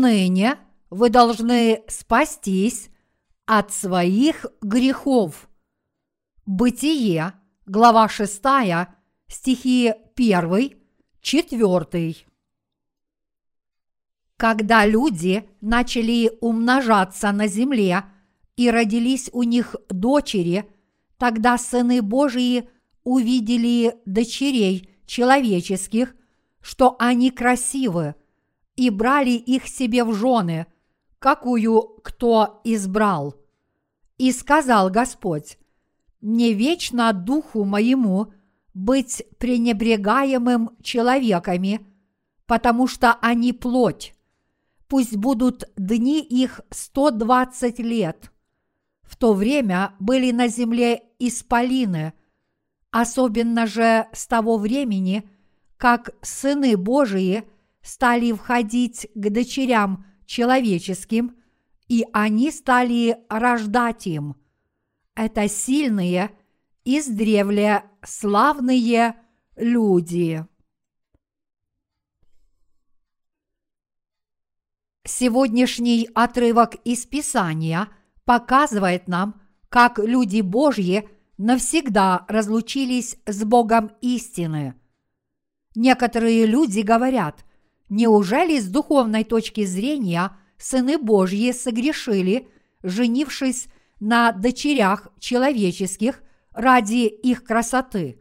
ныне вы должны спастись от своих грехов. Бытие, глава 6, стихи 1, 4. Когда люди начали умножаться на земле и родились у них дочери, тогда сыны Божии увидели дочерей человеческих, что они красивы, и брали их себе в жены, какую кто избрал. И сказал Господь, не вечно духу моему быть пренебрегаемым человеками, потому что они плоть, пусть будут дни их 120 лет. В то время были на земле исполины, особенно же с того времени, как сыны Божии стали входить к дочерям человеческим, и они стали рождать им. Это сильные, издревле славные люди. Сегодняшний отрывок из Писания показывает нам, как люди Божьи навсегда разлучились с Богом истины. Некоторые люди говорят, неужели с духовной точки зрения сыны Божьи согрешили, женившись на дочерях человеческих ради их красоты?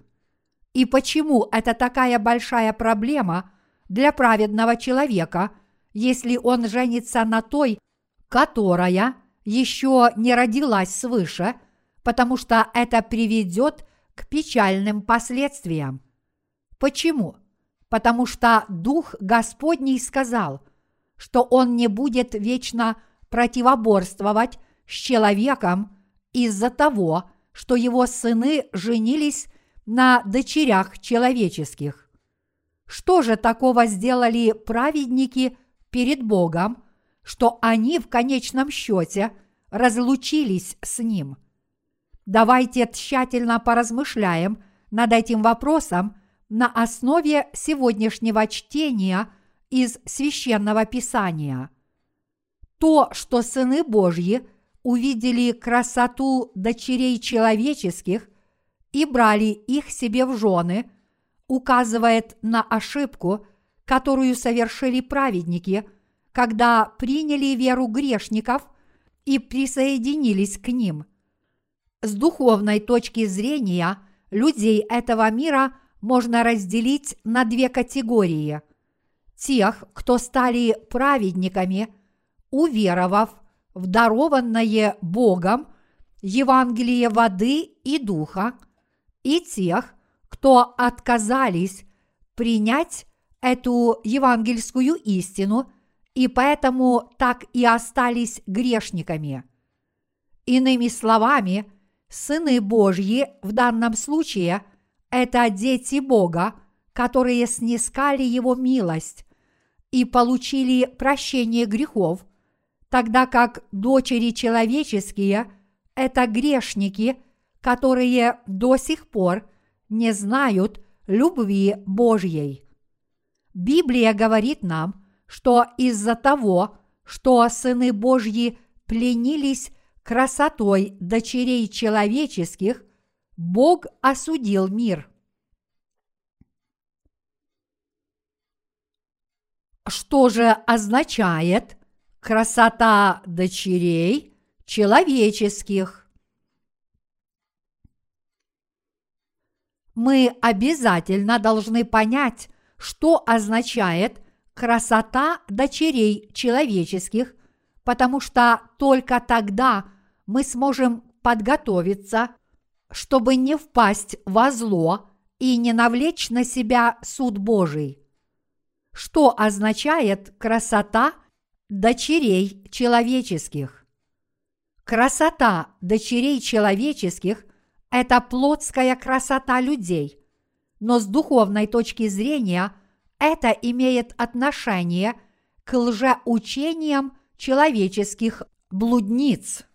И почему это такая большая проблема для праведного человека – если он женится на той, которая еще не родилась свыше, потому что это приведет к печальным последствиям. Почему? Потому что Дух Господний сказал, что Он не будет вечно противоборствовать с человеком из-за того, что его сыны женились на дочерях человеческих. Что же такого сделали праведники – перед Богом, что они в конечном счете разлучились с Ним. Давайте тщательно поразмышляем над этим вопросом на основе сегодняшнего чтения из священного писания. То, что сыны Божьи увидели красоту дочерей человеческих и брали их себе в жены, указывает на ошибку – которую совершили праведники, когда приняли веру грешников и присоединились к ним. С духовной точки зрения людей этого мира можно разделить на две категории. Тех, кто стали праведниками, уверовав в дарованное Богом Евангелие воды и духа, и тех, кто отказались принять эту евангельскую истину и поэтому так и остались грешниками. Иными словами, сыны Божьи в данном случае – это дети Бога, которые снискали Его милость и получили прощение грехов, тогда как дочери человеческие – это грешники, которые до сих пор не знают любви Божьей. Библия говорит нам, что из-за того, что сыны Божьи пленились красотой дочерей человеческих, Бог осудил мир. Что же означает красота дочерей человеческих? Мы обязательно должны понять, что означает красота дочерей человеческих, потому что только тогда мы сможем подготовиться, чтобы не впасть во зло и не навлечь на себя суд Божий. Что означает красота дочерей человеческих? Красота дочерей человеческих – это плотская красота людей, но с духовной точки зрения это имеет отношение к лжеучениям человеческих блудниц.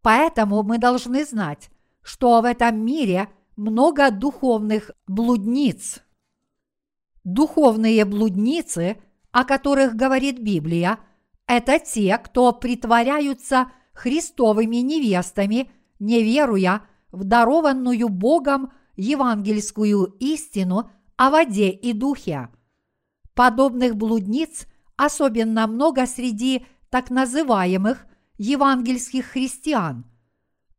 Поэтому мы должны знать, что в этом мире много духовных блудниц. Духовные блудницы о которых говорит Библия, это те, кто притворяются Христовыми невестами, не веруя в дарованную Богом евангельскую истину о воде и духе. Подобных блудниц особенно много среди так называемых евангельских христиан.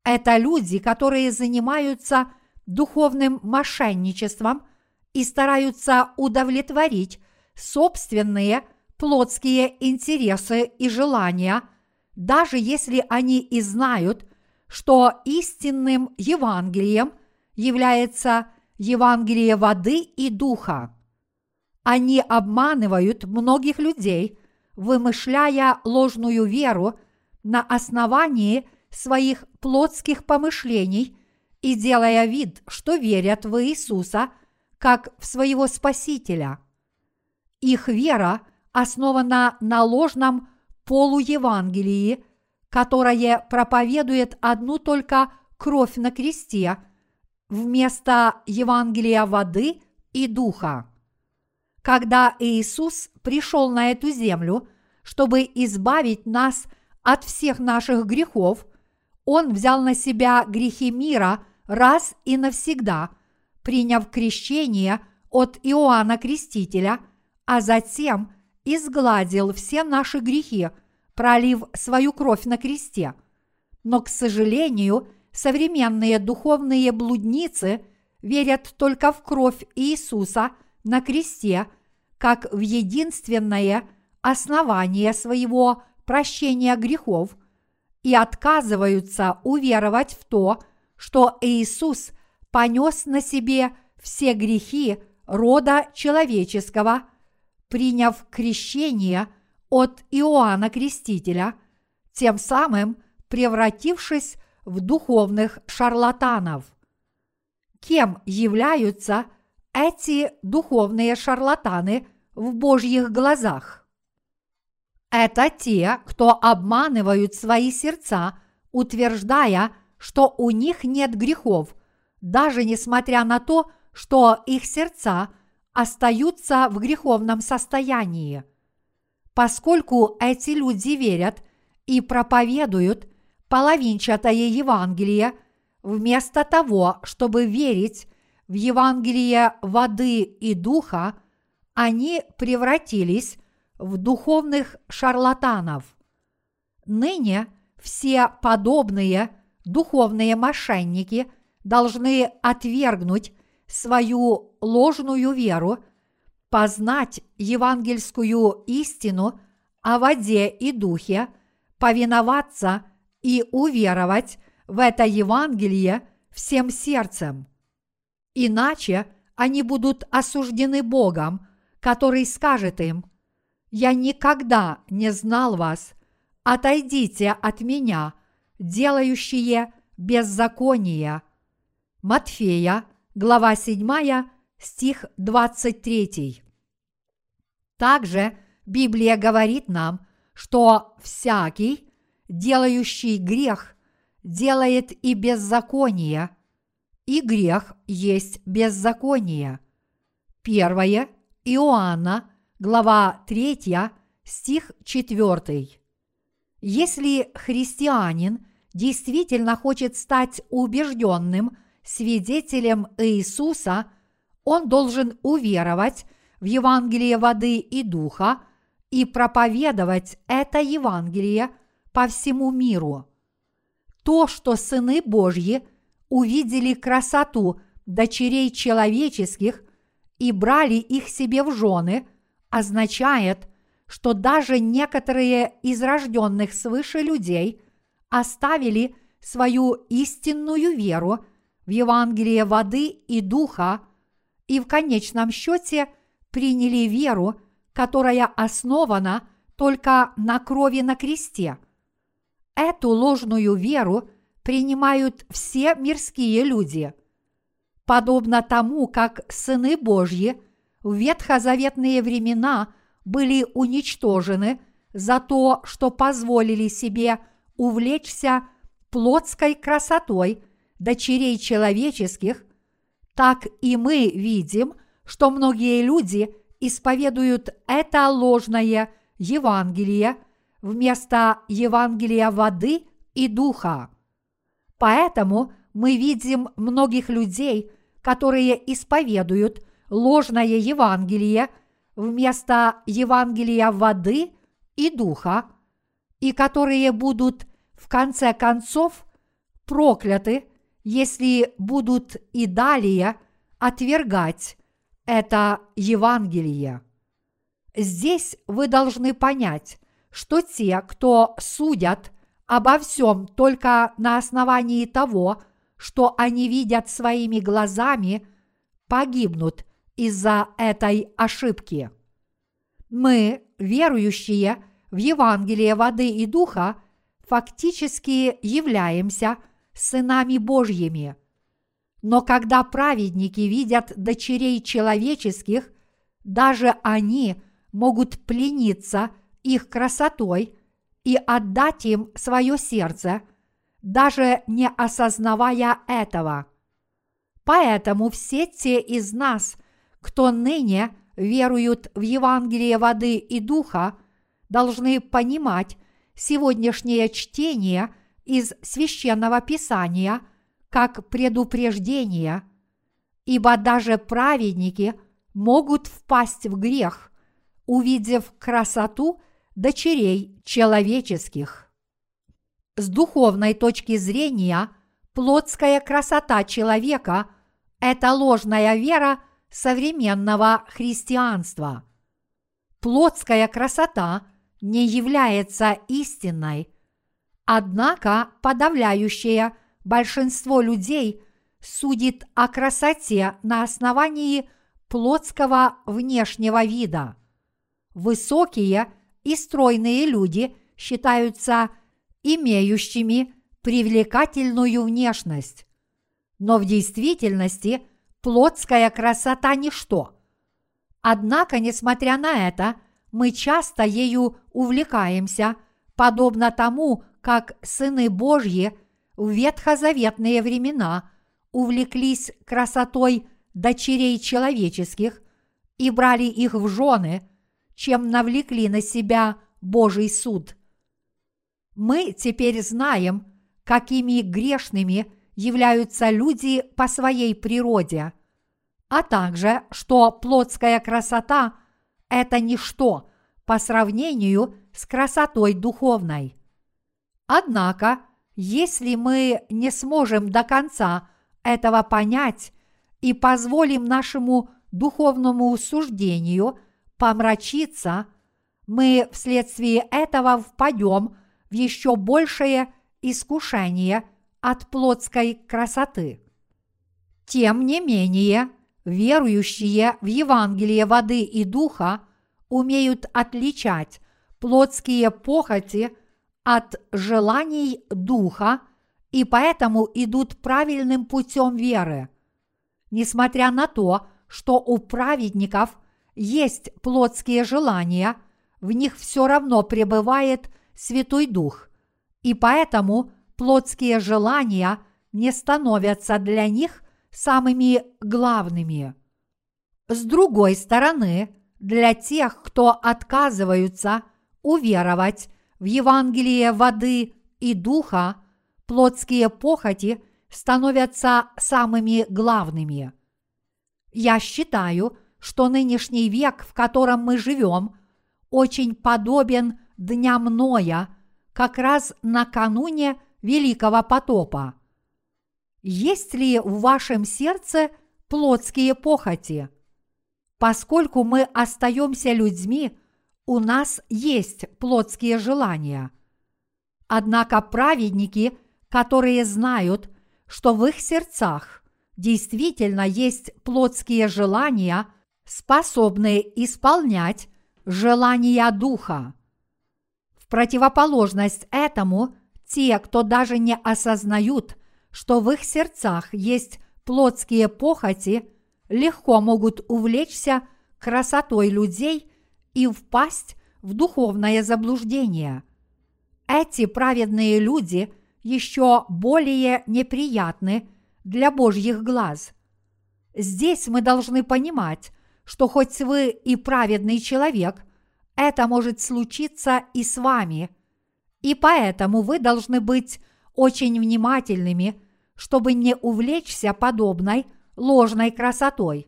Это люди, которые занимаются духовным мошенничеством и стараются удовлетворить собственные плотские интересы и желания, даже если они и знают, что истинным Евангелием является Евангелие воды и духа. Они обманывают многих людей, вымышляя ложную веру на основании своих плотских помышлений и делая вид, что верят в Иисуса как в своего Спасителя. Их вера основана на ложном полуевангелии, которое проповедует одну только кровь на кресте вместо Евангелия воды и духа. Когда Иисус пришел на эту землю, чтобы избавить нас от всех наших грехов, Он взял на себя грехи мира раз и навсегда, приняв крещение от Иоанна Крестителя, а затем изгладил все наши грехи, пролив свою кровь на кресте. Но, к сожалению, современные духовные блудницы верят только в кровь Иисуса на кресте, как в единственное основание своего прощения грехов и отказываются уверовать в то, что Иисус понес на себе все грехи рода человеческого, приняв крещение от Иоанна Крестителя, тем самым превратившись в духовных шарлатанов. Кем являются эти духовные шарлатаны в Божьих глазах? Это те, кто обманывают свои сердца, утверждая, что у них нет грехов, даже несмотря на то, что их сердца остаются в греховном состоянии. Поскольку эти люди верят и проповедуют половинчатое Евангелие, вместо того, чтобы верить в Евангелие воды и духа, они превратились в духовных шарлатанов. Ныне все подобные духовные мошенники должны отвергнуть свою ложную веру, познать евангельскую истину о воде и духе, повиноваться и уверовать в это Евангелие всем сердцем. Иначе они будут осуждены Богом, который скажет им – я никогда не знал вас, отойдите от меня, делающие беззаконие. Матфея, глава 7, стих 23. Также Библия говорит нам, что всякий, делающий грех, делает и беззаконие, и грех есть беззаконие. Первое Иоанна, глава 3, стих 4. Если христианин действительно хочет стать убежденным свидетелем Иисуса, он должен уверовать в Евангелие воды и духа и проповедовать это Евангелие по всему миру. То, что сыны Божьи увидели красоту дочерей человеческих и брали их себе в жены – означает, что даже некоторые из рожденных свыше людей оставили свою истинную веру в Евангелие воды и духа и в конечном счете приняли веру, которая основана только на крови на кресте. Эту ложную веру принимают все мирские люди. Подобно тому, как сыны Божьи – в ветхозаветные времена были уничтожены за то, что позволили себе увлечься плотской красотой дочерей человеческих, так и мы видим, что многие люди исповедуют это ложное Евангелие вместо Евангелия воды и духа. Поэтому мы видим многих людей, которые исповедуют ложное Евангелие вместо Евангелия воды и духа, и которые будут в конце концов прокляты, если будут и далее отвергать это Евангелие. Здесь вы должны понять, что те, кто судят обо всем только на основании того, что они видят своими глазами, погибнут из-за этой ошибки. Мы, верующие в Евангелие воды и духа, фактически являемся сынами Божьими. Но когда праведники видят дочерей человеческих, даже они могут плениться их красотой и отдать им свое сердце, даже не осознавая этого. Поэтому все те из нас, кто ныне веруют в Евангелие воды и духа, должны понимать сегодняшнее чтение из священного писания как предупреждение, ибо даже праведники могут впасть в грех, увидев красоту дочерей человеческих. С духовной точки зрения, плотская красота человека – это ложная вера современного христианства. Плотская красота не является истинной, однако подавляющее большинство людей судит о красоте на основании плотского внешнего вида. Высокие и стройные люди считаются имеющими привлекательную внешность. Но в действительности плотская красота – ничто. Однако, несмотря на это, мы часто ею увлекаемся, подобно тому, как сыны Божьи в ветхозаветные времена увлеклись красотой дочерей человеческих и брали их в жены, чем навлекли на себя Божий суд. Мы теперь знаем, какими грешными являются люди по своей природе, а также, что плотская красота – это ничто по сравнению с красотой духовной. Однако, если мы не сможем до конца этого понять и позволим нашему духовному суждению помрачиться, мы вследствие этого впадем в еще большее искушение от плотской красоты. Тем не менее, верующие в Евангелие воды и духа умеют отличать плотские похоти от желаний духа и поэтому идут правильным путем веры. Несмотря на то, что у праведников есть плотские желания, в них все равно пребывает Святой Дух, и поэтому плотские желания не становятся для них самыми главными. С другой стороны, для тех, кто отказываются уверовать в Евангелие воды и духа, плотские похоти становятся самыми главными. Я считаю, что нынешний век, в котором мы живем, очень подобен дням Ноя, как раз накануне Великого потопа. Есть ли в вашем сердце плотские похоти? Поскольку мы остаемся людьми, у нас есть плотские желания. Однако праведники, которые знают, что в их сердцах действительно есть плотские желания, способны исполнять желания Духа. В противоположность этому, те, кто даже не осознают, что в их сердцах есть плотские похоти, легко могут увлечься красотой людей и впасть в духовное заблуждение. Эти праведные люди еще более неприятны для Божьих глаз. Здесь мы должны понимать, что хоть вы и праведный человек, это может случиться и с вами. И поэтому вы должны быть очень внимательными, чтобы не увлечься подобной ложной красотой.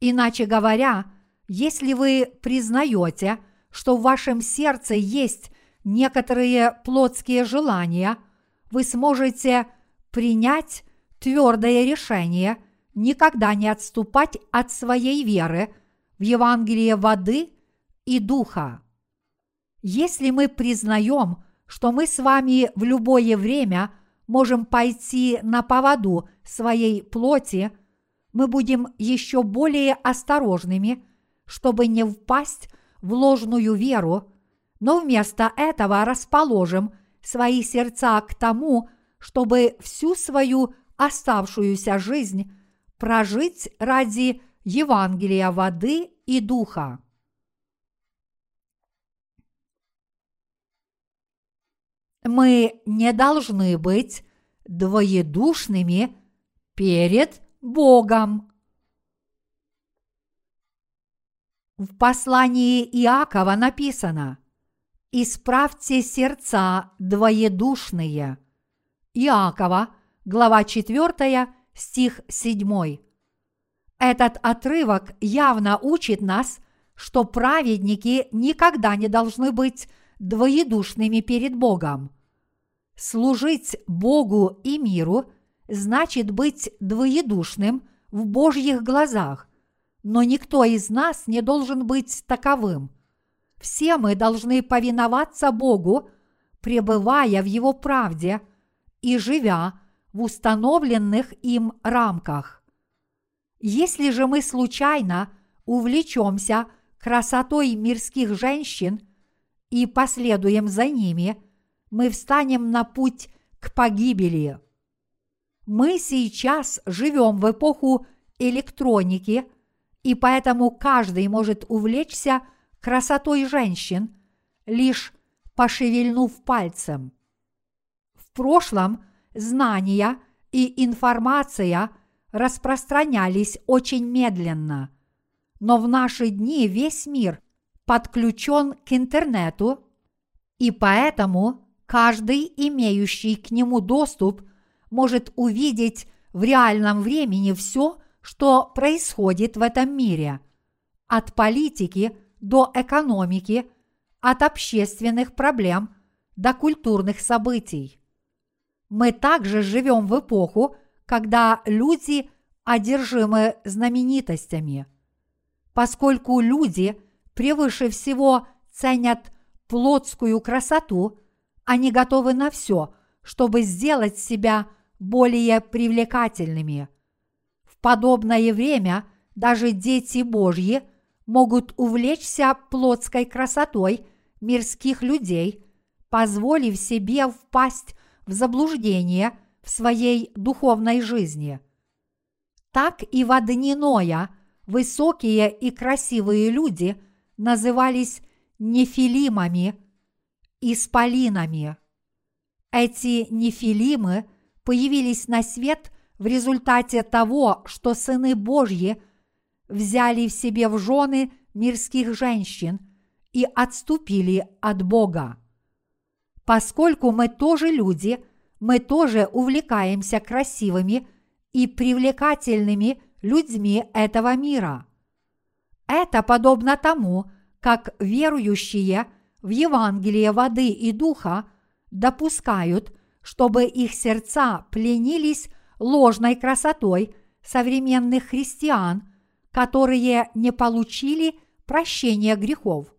Иначе говоря, если вы признаете, что в вашем сердце есть некоторые плотские желания, вы сможете принять твердое решение никогда не отступать от своей веры в Евангелие воды и духа. Если мы признаем, что мы с вами в любое время можем пойти на поводу своей плоти, мы будем еще более осторожными, чтобы не впасть в ложную веру, но вместо этого расположим свои сердца к тому, чтобы всю свою оставшуюся жизнь прожить ради Евангелия воды и духа. Мы не должны быть двоедушными перед Богом. В послании Иакова написано «Исправьте сердца двоедушные». Иакова, глава 4, стих 7. Этот отрывок явно учит нас, что праведники никогда не должны быть двоедушными перед Богом. Служить Богу и миру значит быть двоедушным в Божьих глазах, но никто из нас не должен быть таковым. Все мы должны повиноваться Богу, пребывая в Его правде и живя в установленных им рамках. Если же мы случайно увлечемся красотой мирских женщин и последуем за ними, мы встанем на путь к погибели. Мы сейчас живем в эпоху электроники, и поэтому каждый может увлечься красотой женщин, лишь пошевельнув пальцем. В прошлом знания и информация распространялись очень медленно, но в наши дни весь мир подключен к интернету, и поэтому каждый, имеющий к нему доступ, может увидеть в реальном времени все, что происходит в этом мире, от политики до экономики, от общественных проблем до культурных событий. Мы также живем в эпоху, когда люди одержимы знаменитостями. Поскольку люди превыше всего ценят плотскую красоту, они готовы на все, чтобы сделать себя более привлекательными. В подобное время даже дети Божьи могут увлечься плотской красотой мирских людей, позволив себе впасть в заблуждение в своей духовной жизни. Так и в дни Ноя высокие и красивые люди назывались нефилимами, исполинами. Эти нефилимы появились на свет в результате того, что сыны Божьи взяли в себе в жены мирских женщин и отступили от Бога. Поскольку мы тоже люди, мы тоже увлекаемся красивыми и привлекательными людьми этого мира. Это подобно тому, как верующие в Евангелие воды и духа допускают, чтобы их сердца пленились ложной красотой современных христиан, которые не получили прощения грехов.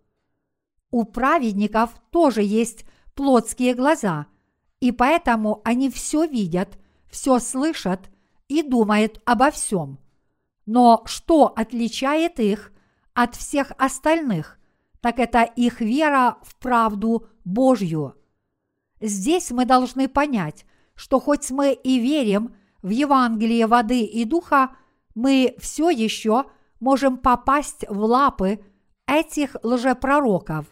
У праведников тоже есть плотские глаза, и поэтому они все видят, все слышат и думают обо всем. Но что отличает их от всех остальных, так это их вера в правду Божью. Здесь мы должны понять, что хоть мы и верим в Евангелие воды и духа, мы все еще можем попасть в лапы этих лжепророков.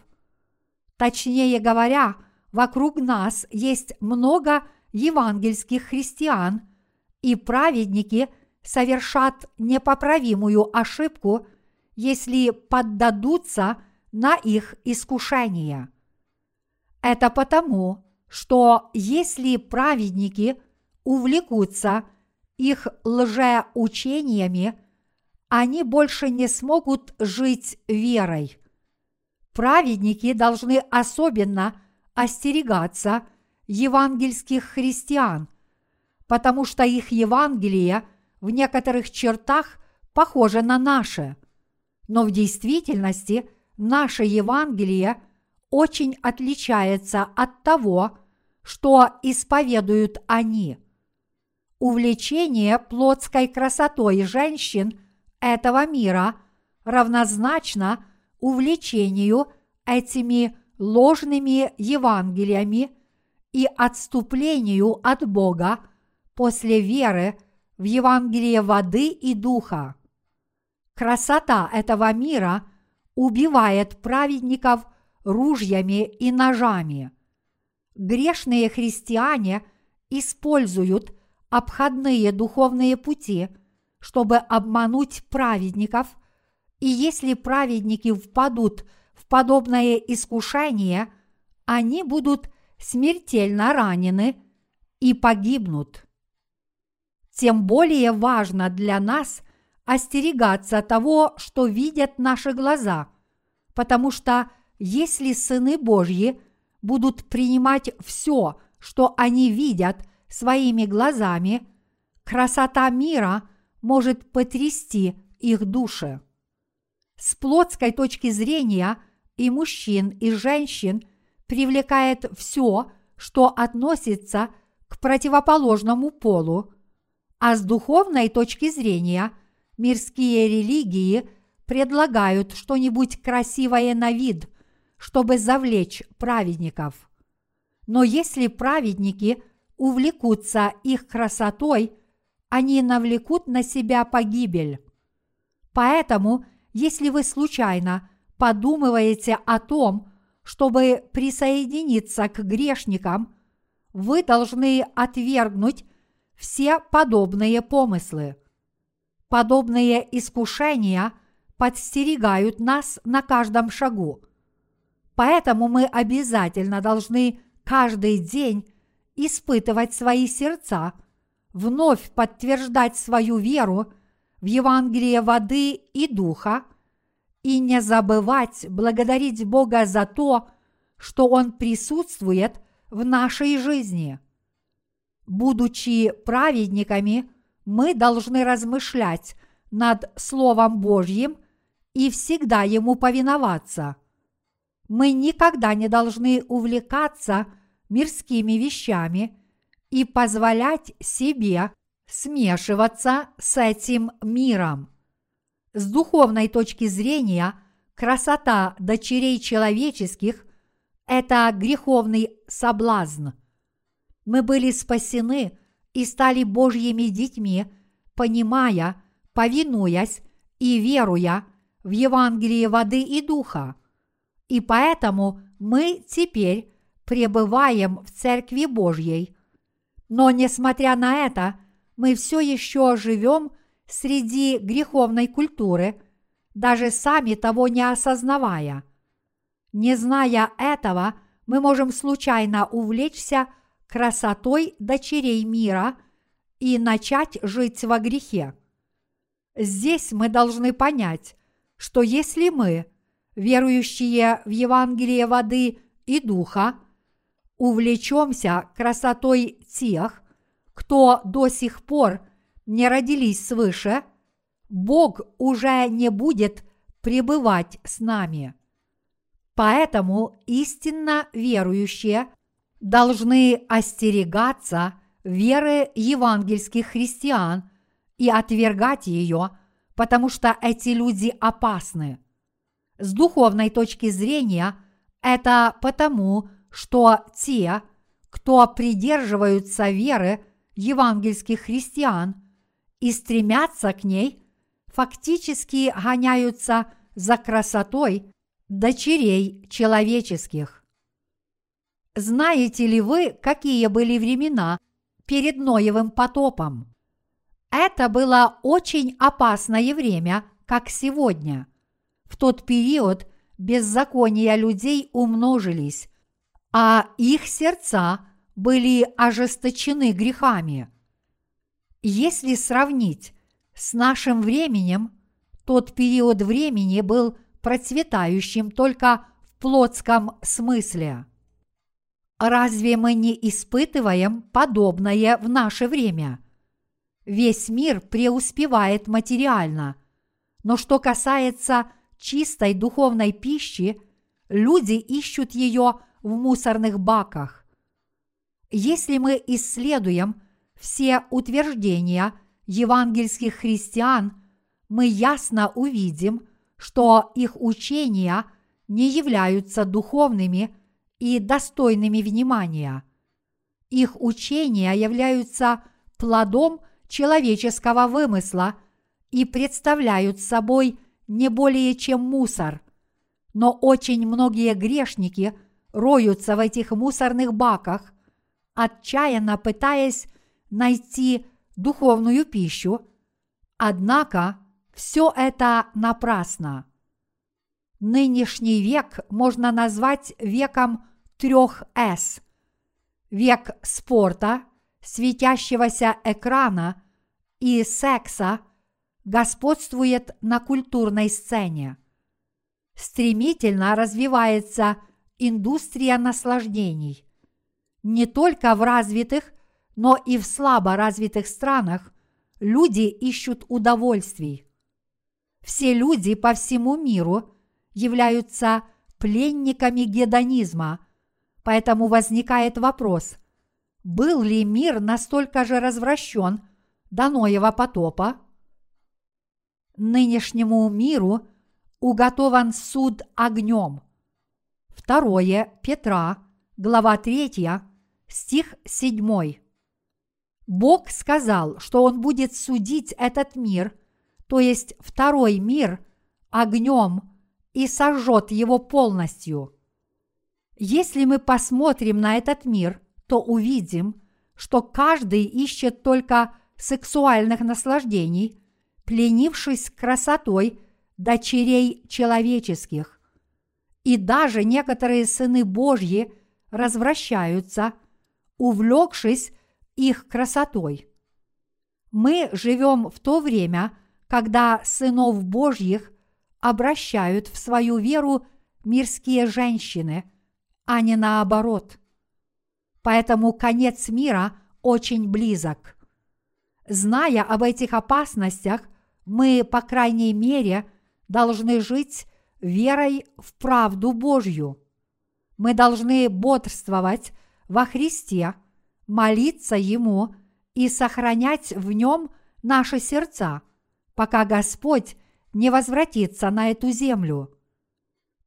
Точнее говоря, вокруг нас есть много евангельских христиан, и праведники совершат непоправимую ошибку, если поддадутся на их искушение. Это потому, что если праведники увлекутся их лжеучениями, они больше не смогут жить верой. Праведники должны особенно остерегаться евангельских христиан, потому что их Евангелие в некоторых чертах похоже на наше. Но в действительности наше Евангелие очень отличается от того, что исповедуют они. Увлечение плотской красотой женщин этого мира равнозначно увлечению этими ложными Евангелиями и отступлению от Бога после веры в Евангелие воды и духа. Красота этого мира убивает праведников ружьями и ножами. Грешные христиане используют обходные духовные пути, чтобы обмануть праведников, и если праведники впадут в подобное искушение, они будут смертельно ранены и погибнут. Тем более важно для нас остерегаться того, что видят наши глаза, потому что если сыны Божьи будут принимать все, что они видят своими глазами, красота мира может потрясти их души. С плотской точки зрения и мужчин, и женщин привлекает все, что относится к противоположному полу, а с духовной точки зрения мирские религии предлагают что-нибудь красивое на вид, чтобы завлечь праведников. Но если праведники увлекутся их красотой, они навлекут на себя погибель. Поэтому, если вы случайно подумываете о том, чтобы присоединиться к грешникам, вы должны отвергнуть все подобные помыслы. Подобные искушения подстерегают нас на каждом шагу. Поэтому мы обязательно должны каждый день испытывать свои сердца, вновь подтверждать свою веру в Евангелие воды и духа и не забывать благодарить Бога за то, что Он присутствует в нашей жизни. Будучи праведниками, мы должны размышлять над Словом Божьим и всегда Ему повиноваться. Мы никогда не должны увлекаться мирскими вещами и позволять себе смешиваться с этим миром. С духовной точки зрения красота дочерей человеческих – это греховный соблазн – мы были спасены и стали Божьими детьми, понимая, повинуясь и веруя в Евангелие воды и духа. И поэтому мы теперь пребываем в Церкви Божьей. Но, несмотря на это, мы все еще живем среди греховной культуры, даже сами того не осознавая. Не зная этого, мы можем случайно увлечься красотой дочерей мира и начать жить во грехе. Здесь мы должны понять, что если мы, верующие в Евангелие воды и духа, увлечемся красотой тех, кто до сих пор не родились свыше, Бог уже не будет пребывать с нами. Поэтому истинно верующие должны остерегаться веры евангельских христиан и отвергать ее, потому что эти люди опасны. С духовной точки зрения это потому, что те, кто придерживаются веры евангельских христиан и стремятся к ней, фактически гоняются за красотой дочерей человеческих. Знаете ли вы, какие были времена перед Ноевым потопом? Это было очень опасное время, как сегодня. В тот период беззакония людей умножились, а их сердца были ожесточены грехами. Если сравнить с нашим временем, тот период времени был процветающим только в плотском смысле. Разве мы не испытываем подобное в наше время? Весь мир преуспевает материально, но что касается чистой духовной пищи, люди ищут ее в мусорных баках. Если мы исследуем все утверждения евангельских христиан, мы ясно увидим, что их учения не являются духовными и достойными внимания. Их учения являются плодом человеческого вымысла и представляют собой не более чем мусор. Но очень многие грешники роются в этих мусорных баках, отчаянно пытаясь найти духовную пищу, однако все это напрасно. Нынешний век можно назвать веком трех «С». Век спорта, светящегося экрана и секса господствует на культурной сцене. Стремительно развивается индустрия наслаждений. Не только в развитых, но и в слабо развитых странах люди ищут удовольствий. Все люди по всему миру являются пленниками гедонизма, поэтому возникает вопрос, был ли мир настолько же развращен до Ноева потопа? Нынешнему миру уготован суд огнем. Второе Петра, глава 3, стих 7. Бог сказал, что Он будет судить этот мир, то есть второй мир, огнем и сожжет его полностью. Если мы посмотрим на этот мир, то увидим, что каждый ищет только сексуальных наслаждений, пленившись красотой дочерей человеческих. И даже некоторые сыны Божьи развращаются, увлекшись их красотой. Мы живем в то время, когда сынов Божьих обращают в свою веру мирские женщины, а не наоборот. Поэтому конец мира очень близок. Зная об этих опасностях, мы, по крайней мере, должны жить верой в правду Божью. Мы должны бодрствовать во Христе – молиться Ему и сохранять в Нем наши сердца, пока Господь не возвратится на эту землю.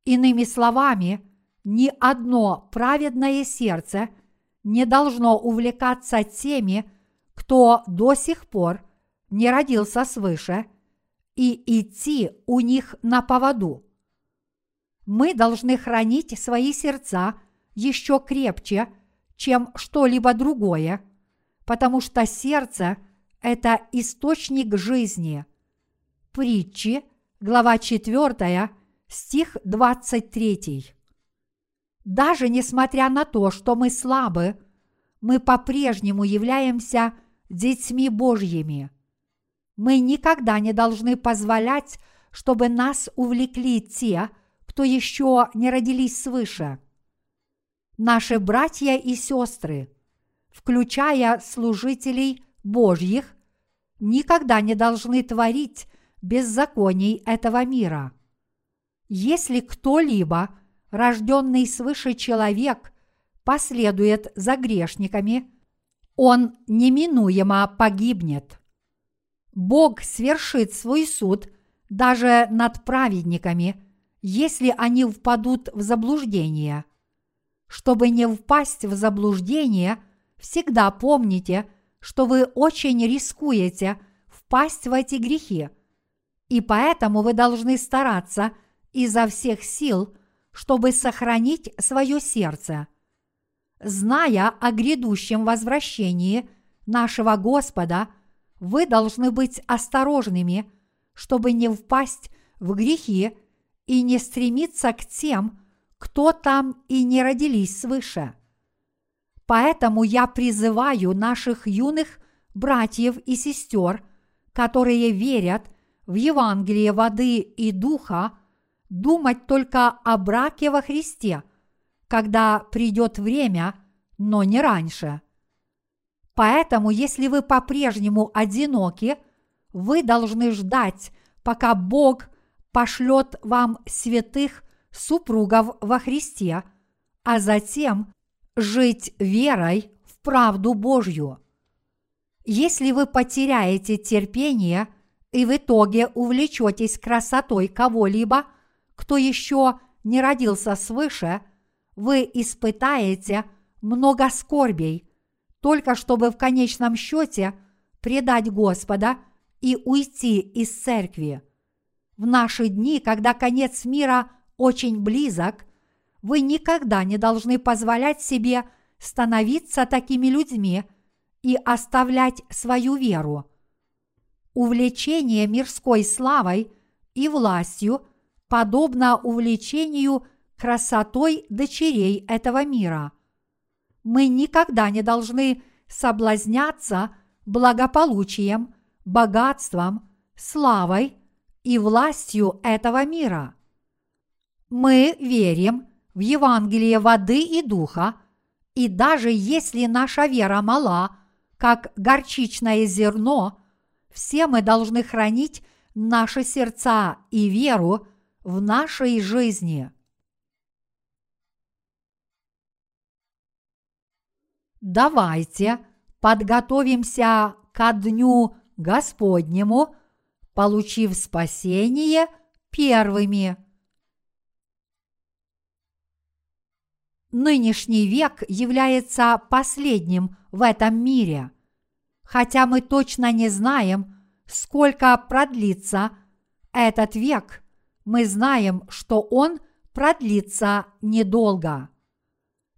Иными словами, ни одно праведное сердце не должно увлекаться теми, кто до сих пор не родился свыше, и идти у них на поводу. Мы должны хранить свои сердца еще крепче – чем что-либо другое, потому что сердце – это источник жизни. Притчи, глава 4, стих 23. Даже несмотря на то, что мы слабы, мы по-прежнему являемся детьми Божьими. Мы никогда не должны позволять, чтобы нас увлекли те, кто еще не родились свыше – наши братья и сестры, включая служителей Божьих, никогда не должны творить беззаконий этого мира. Если кто-либо, рожденный свыше человек, последует за грешниками, он неминуемо погибнет. Бог свершит свой суд даже над праведниками, если они впадут в заблуждение – чтобы не впасть в заблуждение, всегда помните, что вы очень рискуете впасть в эти грехи, и поэтому вы должны стараться изо всех сил, чтобы сохранить свое сердце. Зная о грядущем возвращении нашего Господа, вы должны быть осторожными, чтобы не впасть в грехи и не стремиться к тем, кто там и не родились свыше. Поэтому я призываю наших юных братьев и сестер, которые верят в Евангелие воды и духа, думать только о браке во Христе, когда придет время, но не раньше. Поэтому, если вы по-прежнему одиноки, вы должны ждать, пока Бог пошлет вам святых супругов во Христе, а затем жить верой в правду Божью. Если вы потеряете терпение и в итоге увлечетесь красотой кого-либо, кто еще не родился свыше, вы испытаете много скорбей, только чтобы в конечном счете предать Господа и уйти из церкви. В наши дни, когда конец мира очень близок, вы никогда не должны позволять себе становиться такими людьми и оставлять свою веру. Увлечение мирской славой и властью подобно увлечению красотой дочерей этого мира. Мы никогда не должны соблазняться благополучием, богатством, славой и властью этого мира. Мы верим в Евангелие воды и духа, и даже если наша вера мала, как горчичное зерно, все мы должны хранить наши сердца и веру в нашей жизни. Давайте подготовимся ко дню Господнему, получив спасение первыми. Нынешний век является последним в этом мире. Хотя мы точно не знаем, сколько продлится этот век, мы знаем, что он продлится недолго.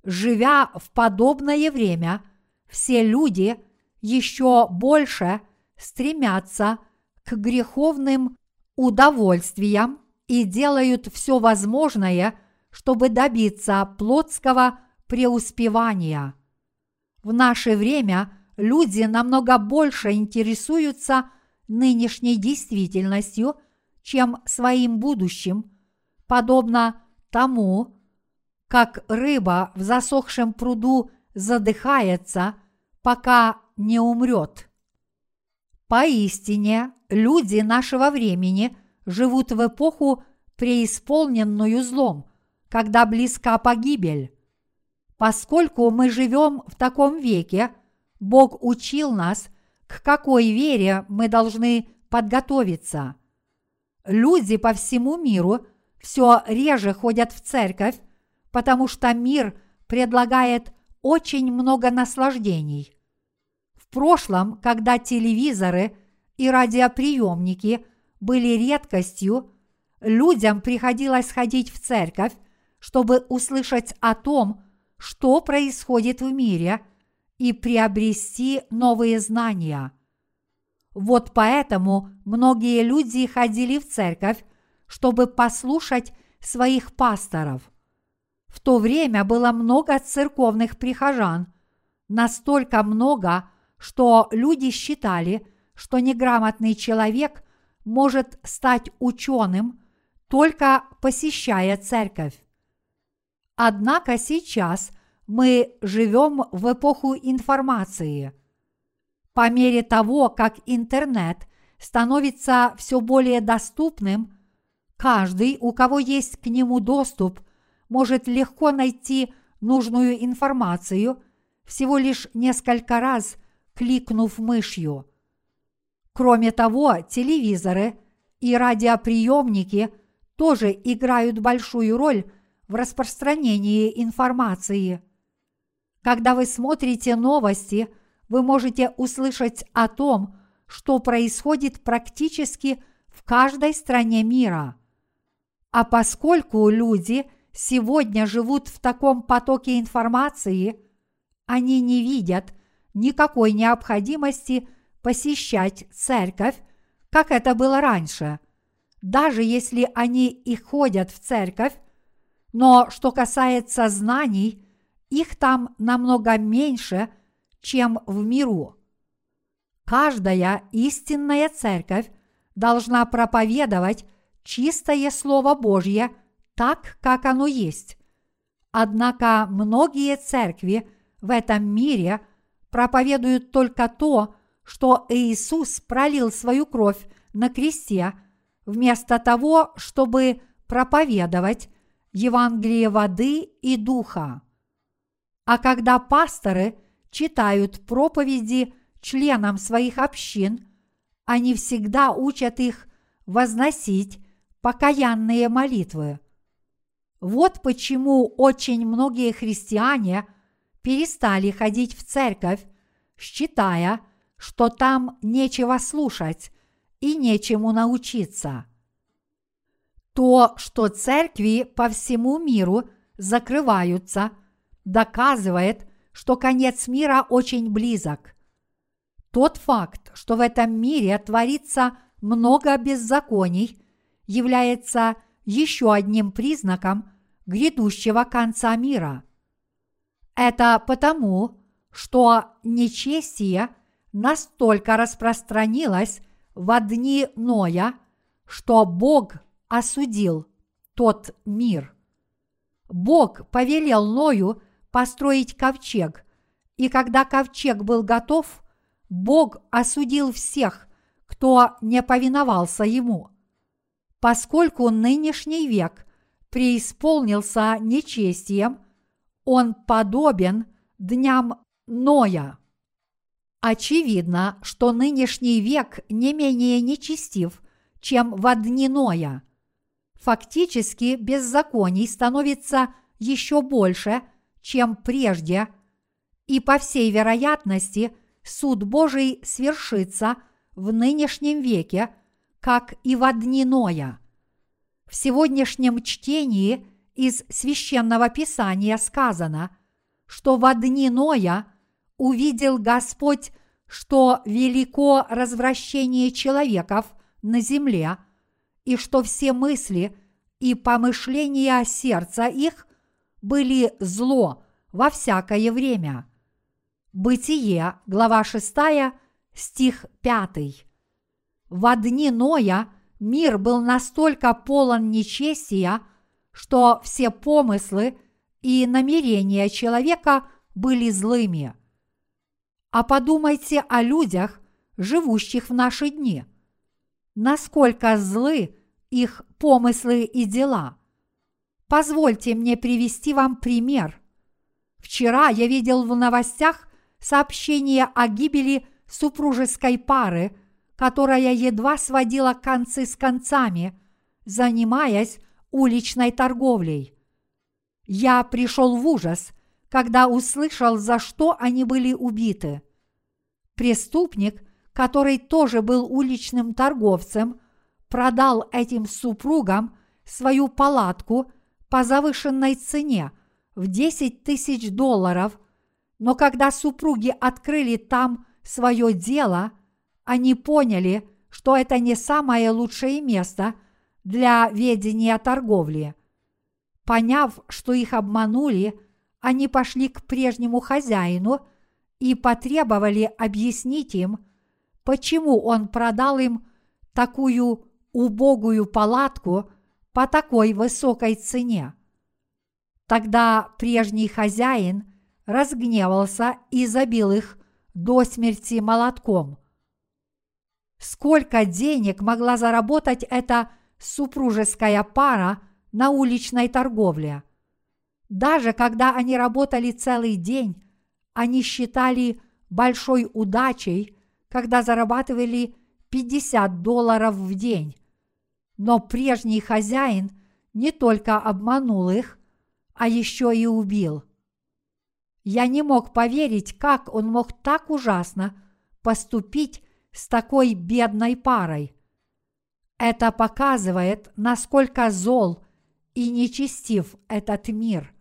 Живя в подобное время, все люди еще больше стремятся к греховным удовольствиям и делают все возможное, чтобы добиться плотского преуспевания. В наше время люди намного больше интересуются нынешней действительностью – чем своим будущим, подобно тому, как рыба в засохшем пруду задыхается, пока не умрет. Поистине, люди нашего времени живут в эпоху, преисполненную злом, когда близка погибель. Поскольку мы живем в таком веке, Бог учил нас, к какой вере мы должны подготовиться – Люди по всему миру все реже ходят в церковь, потому что мир предлагает очень много наслаждений. В прошлом, когда телевизоры и радиоприемники были редкостью, людям приходилось ходить в церковь, чтобы услышать о том, что происходит в мире, и приобрести новые знания – вот поэтому многие люди ходили в церковь, чтобы послушать своих пасторов. В то время было много церковных прихожан, настолько много, что люди считали, что неграмотный человек может стать ученым, только посещая церковь. Однако сейчас мы живем в эпоху информации – по мере того, как интернет становится все более доступным, каждый, у кого есть к нему доступ, может легко найти нужную информацию, всего лишь несколько раз кликнув мышью. Кроме того, телевизоры и радиоприемники тоже играют большую роль в распространении информации. Когда вы смотрите новости – вы можете услышать о том, что происходит практически в каждой стране мира. А поскольку люди сегодня живут в таком потоке информации, они не видят никакой необходимости посещать церковь, как это было раньше. даже если они и ходят в церковь, но что касается знаний, их там намного меньше, чем в миру. Каждая истинная церковь должна проповедовать чистое Слово Божье так, как оно есть. Однако многие церкви в этом мире проповедуют только то, что Иисус пролил свою кровь на кресте, вместо того, чтобы проповедовать Евангелие воды и духа. А когда пасторы читают проповеди членам своих общин, они всегда учат их возносить покаянные молитвы. Вот почему очень многие христиане перестали ходить в церковь, считая, что там нечего слушать и нечему научиться. То, что церкви по всему миру закрываются, доказывает, что конец мира очень близок. Тот факт, что в этом мире творится много беззаконий, является еще одним признаком грядущего конца мира. Это потому, что нечестие настолько распространилось в дни Ноя, что Бог осудил тот мир. Бог повелел Ною построить ковчег, и когда ковчег был готов, Бог осудил всех, кто не повиновался ему. Поскольку нынешний век преисполнился нечестием, он подобен дням Ноя. Очевидно, что нынешний век не менее нечестив, чем в дни Ноя. Фактически беззаконий становится еще больше, чем прежде, и по всей вероятности суд Божий свершится в нынешнем веке, как и в дни Ноя. В сегодняшнем чтении из священного писания сказано, что в дни Ноя увидел Господь, что велико развращение человеков на земле, и что все мысли и помышления сердца их были зло во всякое время. Бытие, глава 6, стих 5. В дни Ноя мир был настолько полон нечестия, что все помыслы и намерения человека были злыми. А подумайте о людях, живущих в наши дни. Насколько злы их помыслы и дела. Позвольте мне привести вам пример. Вчера я видел в новостях сообщение о гибели супружеской пары, которая едва сводила концы с концами, занимаясь уличной торговлей. Я пришел в ужас, когда услышал, за что они были убиты. Преступник, который тоже был уличным торговцем, продал этим супругам свою палатку по завышенной цене в 10 тысяч долларов, но когда супруги открыли там свое дело, они поняли, что это не самое лучшее место для ведения торговли. Поняв, что их обманули, они пошли к прежнему хозяину и потребовали объяснить им, почему он продал им такую убогую палатку по такой высокой цене. Тогда прежний хозяин разгневался и забил их до смерти молотком. Сколько денег могла заработать эта супружеская пара на уличной торговле? Даже когда они работали целый день, они считали большой удачей, когда зарабатывали 50 долларов в день. Но прежний хозяин не только обманул их, а еще и убил. Я не мог поверить, как он мог так ужасно поступить с такой бедной парой. Это показывает, насколько зол и нечестив этот мир.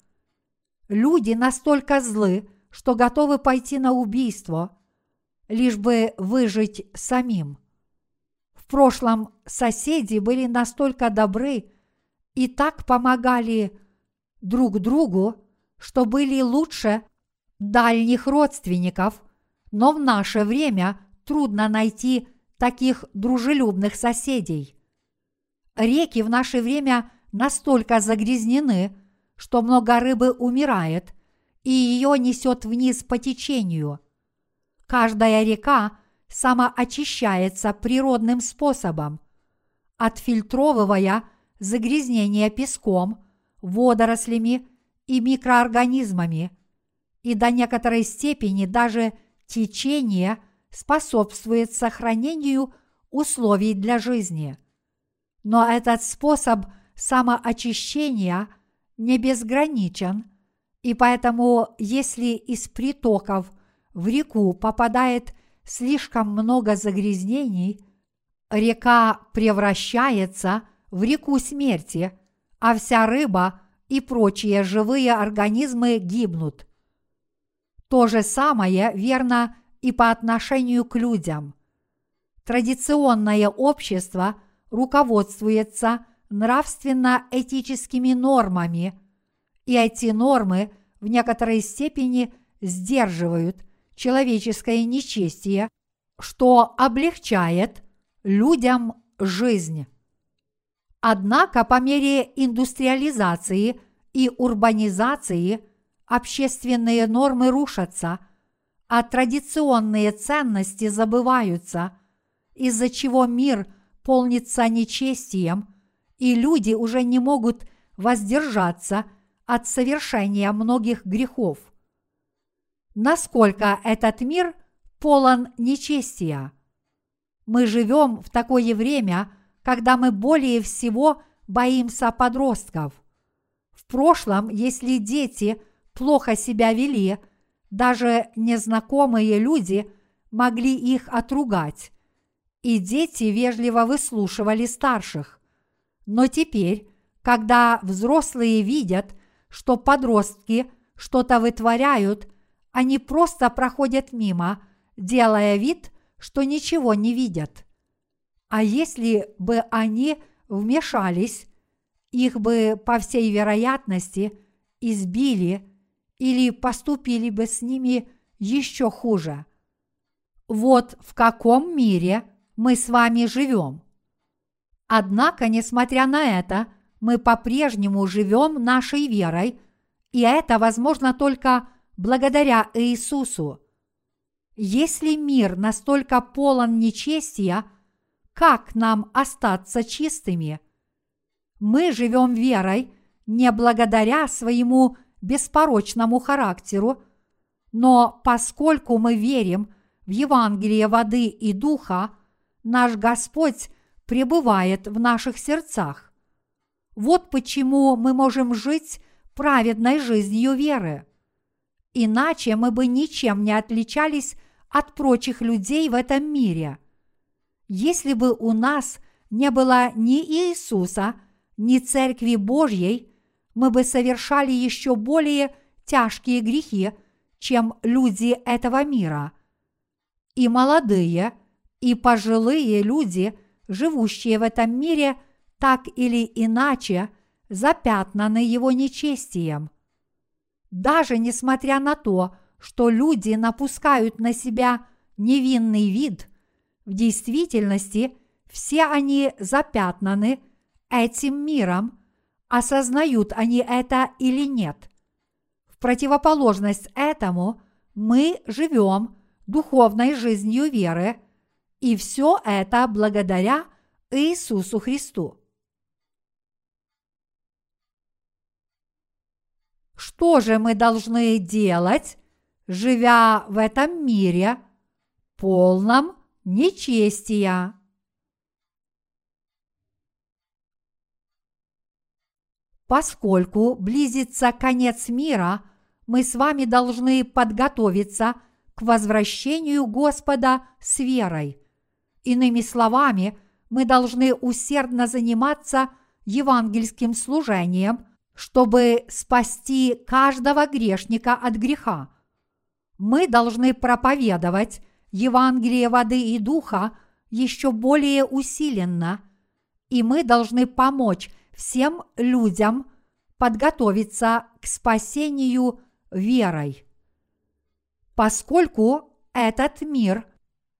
Люди настолько злы, что готовы пойти на убийство, лишь бы выжить самим прошлом соседи были настолько добры и так помогали друг другу, что были лучше дальних родственников, но в наше время трудно найти таких дружелюбных соседей. Реки в наше время настолько загрязнены, что много рыбы умирает, и ее несет вниз по течению. Каждая река самоочищается природным способом, отфильтровывая загрязнение песком, водорослями и микроорганизмами, и до некоторой степени даже течение способствует сохранению условий для жизни. Но этот способ самоочищения не безграничен, и поэтому если из притоков в реку попадает слишком много загрязнений, река превращается в реку смерти, а вся рыба и прочие живые организмы гибнут. То же самое верно и по отношению к людям. Традиционное общество руководствуется нравственно-этическими нормами, и эти нормы в некоторой степени сдерживают – человеческое нечестие, что облегчает людям жизнь. Однако по мере индустриализации и урбанизации общественные нормы рушатся, а традиционные ценности забываются, из-за чего мир полнится нечестием, и люди уже не могут воздержаться от совершения многих грехов – насколько этот мир полон нечестия. Мы живем в такое время, когда мы более всего боимся подростков. В прошлом, если дети плохо себя вели, даже незнакомые люди могли их отругать, и дети вежливо выслушивали старших. Но теперь, когда взрослые видят, что подростки что-то вытворяют они просто проходят мимо, делая вид, что ничего не видят. А если бы они вмешались, их бы, по всей вероятности, избили или поступили бы с ними еще хуже. Вот в каком мире мы с вами живем. Однако, несмотря на это, мы по-прежнему живем нашей верой, и это возможно только благодаря Иисусу. Если мир настолько полон нечестия, как нам остаться чистыми? Мы живем верой не благодаря своему беспорочному характеру, но поскольку мы верим в Евангелие воды и духа, наш Господь пребывает в наших сердцах. Вот почему мы можем жить праведной жизнью веры. Иначе мы бы ничем не отличались от прочих людей в этом мире. Если бы у нас не было ни Иисуса, ни Церкви Божьей, мы бы совершали еще более тяжкие грехи, чем люди этого мира. И молодые, и пожилые люди, живущие в этом мире, так или иначе запятнаны его нечестием – даже несмотря на то, что люди напускают на себя невинный вид, в действительности все они запятнаны этим миром, осознают они это или нет. В противоположность этому мы живем духовной жизнью веры, и все это благодаря Иисусу Христу. Что же мы должны делать, живя в этом мире, полном нечестия? Поскольку близится конец мира, мы с вами должны подготовиться к возвращению Господа с верой. Иными словами, мы должны усердно заниматься евангельским служением – чтобы спасти каждого грешника от греха. Мы должны проповедовать Евангелие воды и духа еще более усиленно, и мы должны помочь всем людям подготовиться к спасению верой. Поскольку этот мир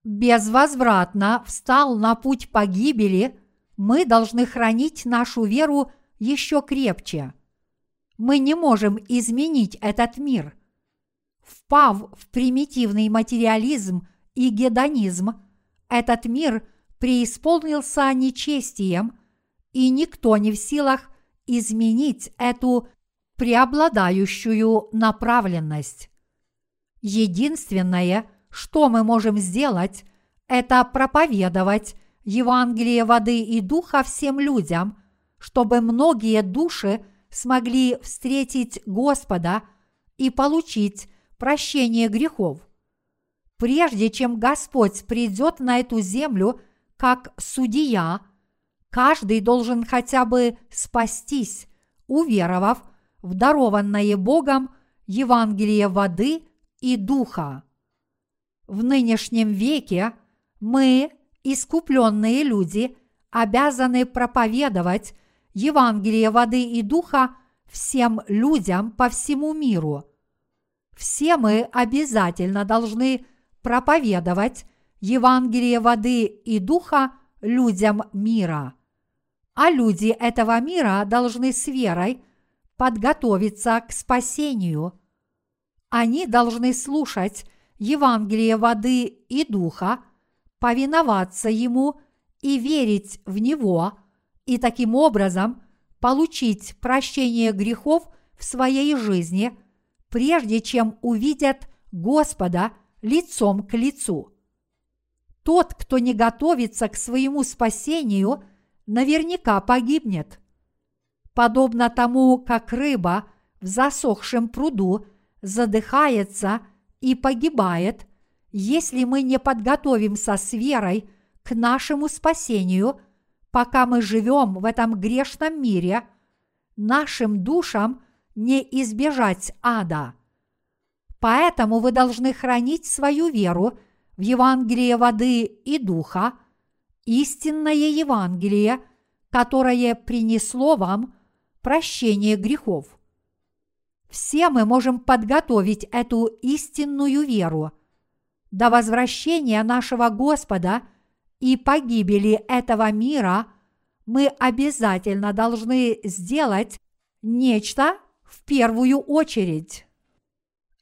безвозвратно встал на путь погибели, мы должны хранить нашу веру еще крепче. Мы не можем изменить этот мир. Впав в примитивный материализм и гедонизм, этот мир преисполнился нечестием, и никто не в силах изменить эту преобладающую направленность. Единственное, что мы можем сделать, это проповедовать Евангелие воды и духа всем людям, чтобы многие души смогли встретить Господа и получить прощение грехов. Прежде чем Господь придет на эту землю как судья, каждый должен хотя бы спастись, уверовав в дарованное Богом Евангелие воды и духа. В нынешнем веке мы, искупленные люди, обязаны проповедовать Евангелие воды и духа всем людям по всему миру. Все мы обязательно должны проповедовать Евангелие воды и духа людям мира. А люди этого мира должны с верой подготовиться к спасению. Они должны слушать Евангелие воды и духа, повиноваться ему и верить в него, и таким образом получить прощение грехов в своей жизни, прежде чем увидят Господа лицом к лицу. Тот, кто не готовится к своему спасению, наверняка погибнет. Подобно тому, как рыба в засохшем пруду задыхается и погибает, если мы не подготовимся с верой к нашему спасению, пока мы живем в этом грешном мире, нашим душам не избежать ада. Поэтому вы должны хранить свою веру в Евангелие воды и духа, истинное Евангелие, которое принесло вам прощение грехов. Все мы можем подготовить эту истинную веру. До возвращения нашего Господа и погибели этого мира мы обязательно должны сделать нечто в первую очередь.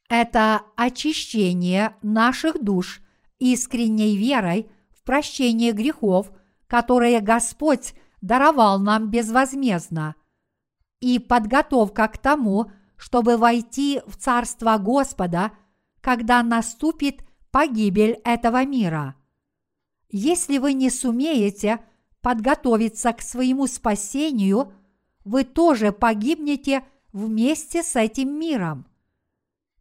Это очищение наших душ искренней верой в прощение грехов, которые Господь даровал нам безвозмездно, и подготовка к тому, чтобы войти в Царство Господа, когда наступит погибель этого мира. Если вы не сумеете подготовиться к своему спасению, вы тоже погибнете вместе с этим миром.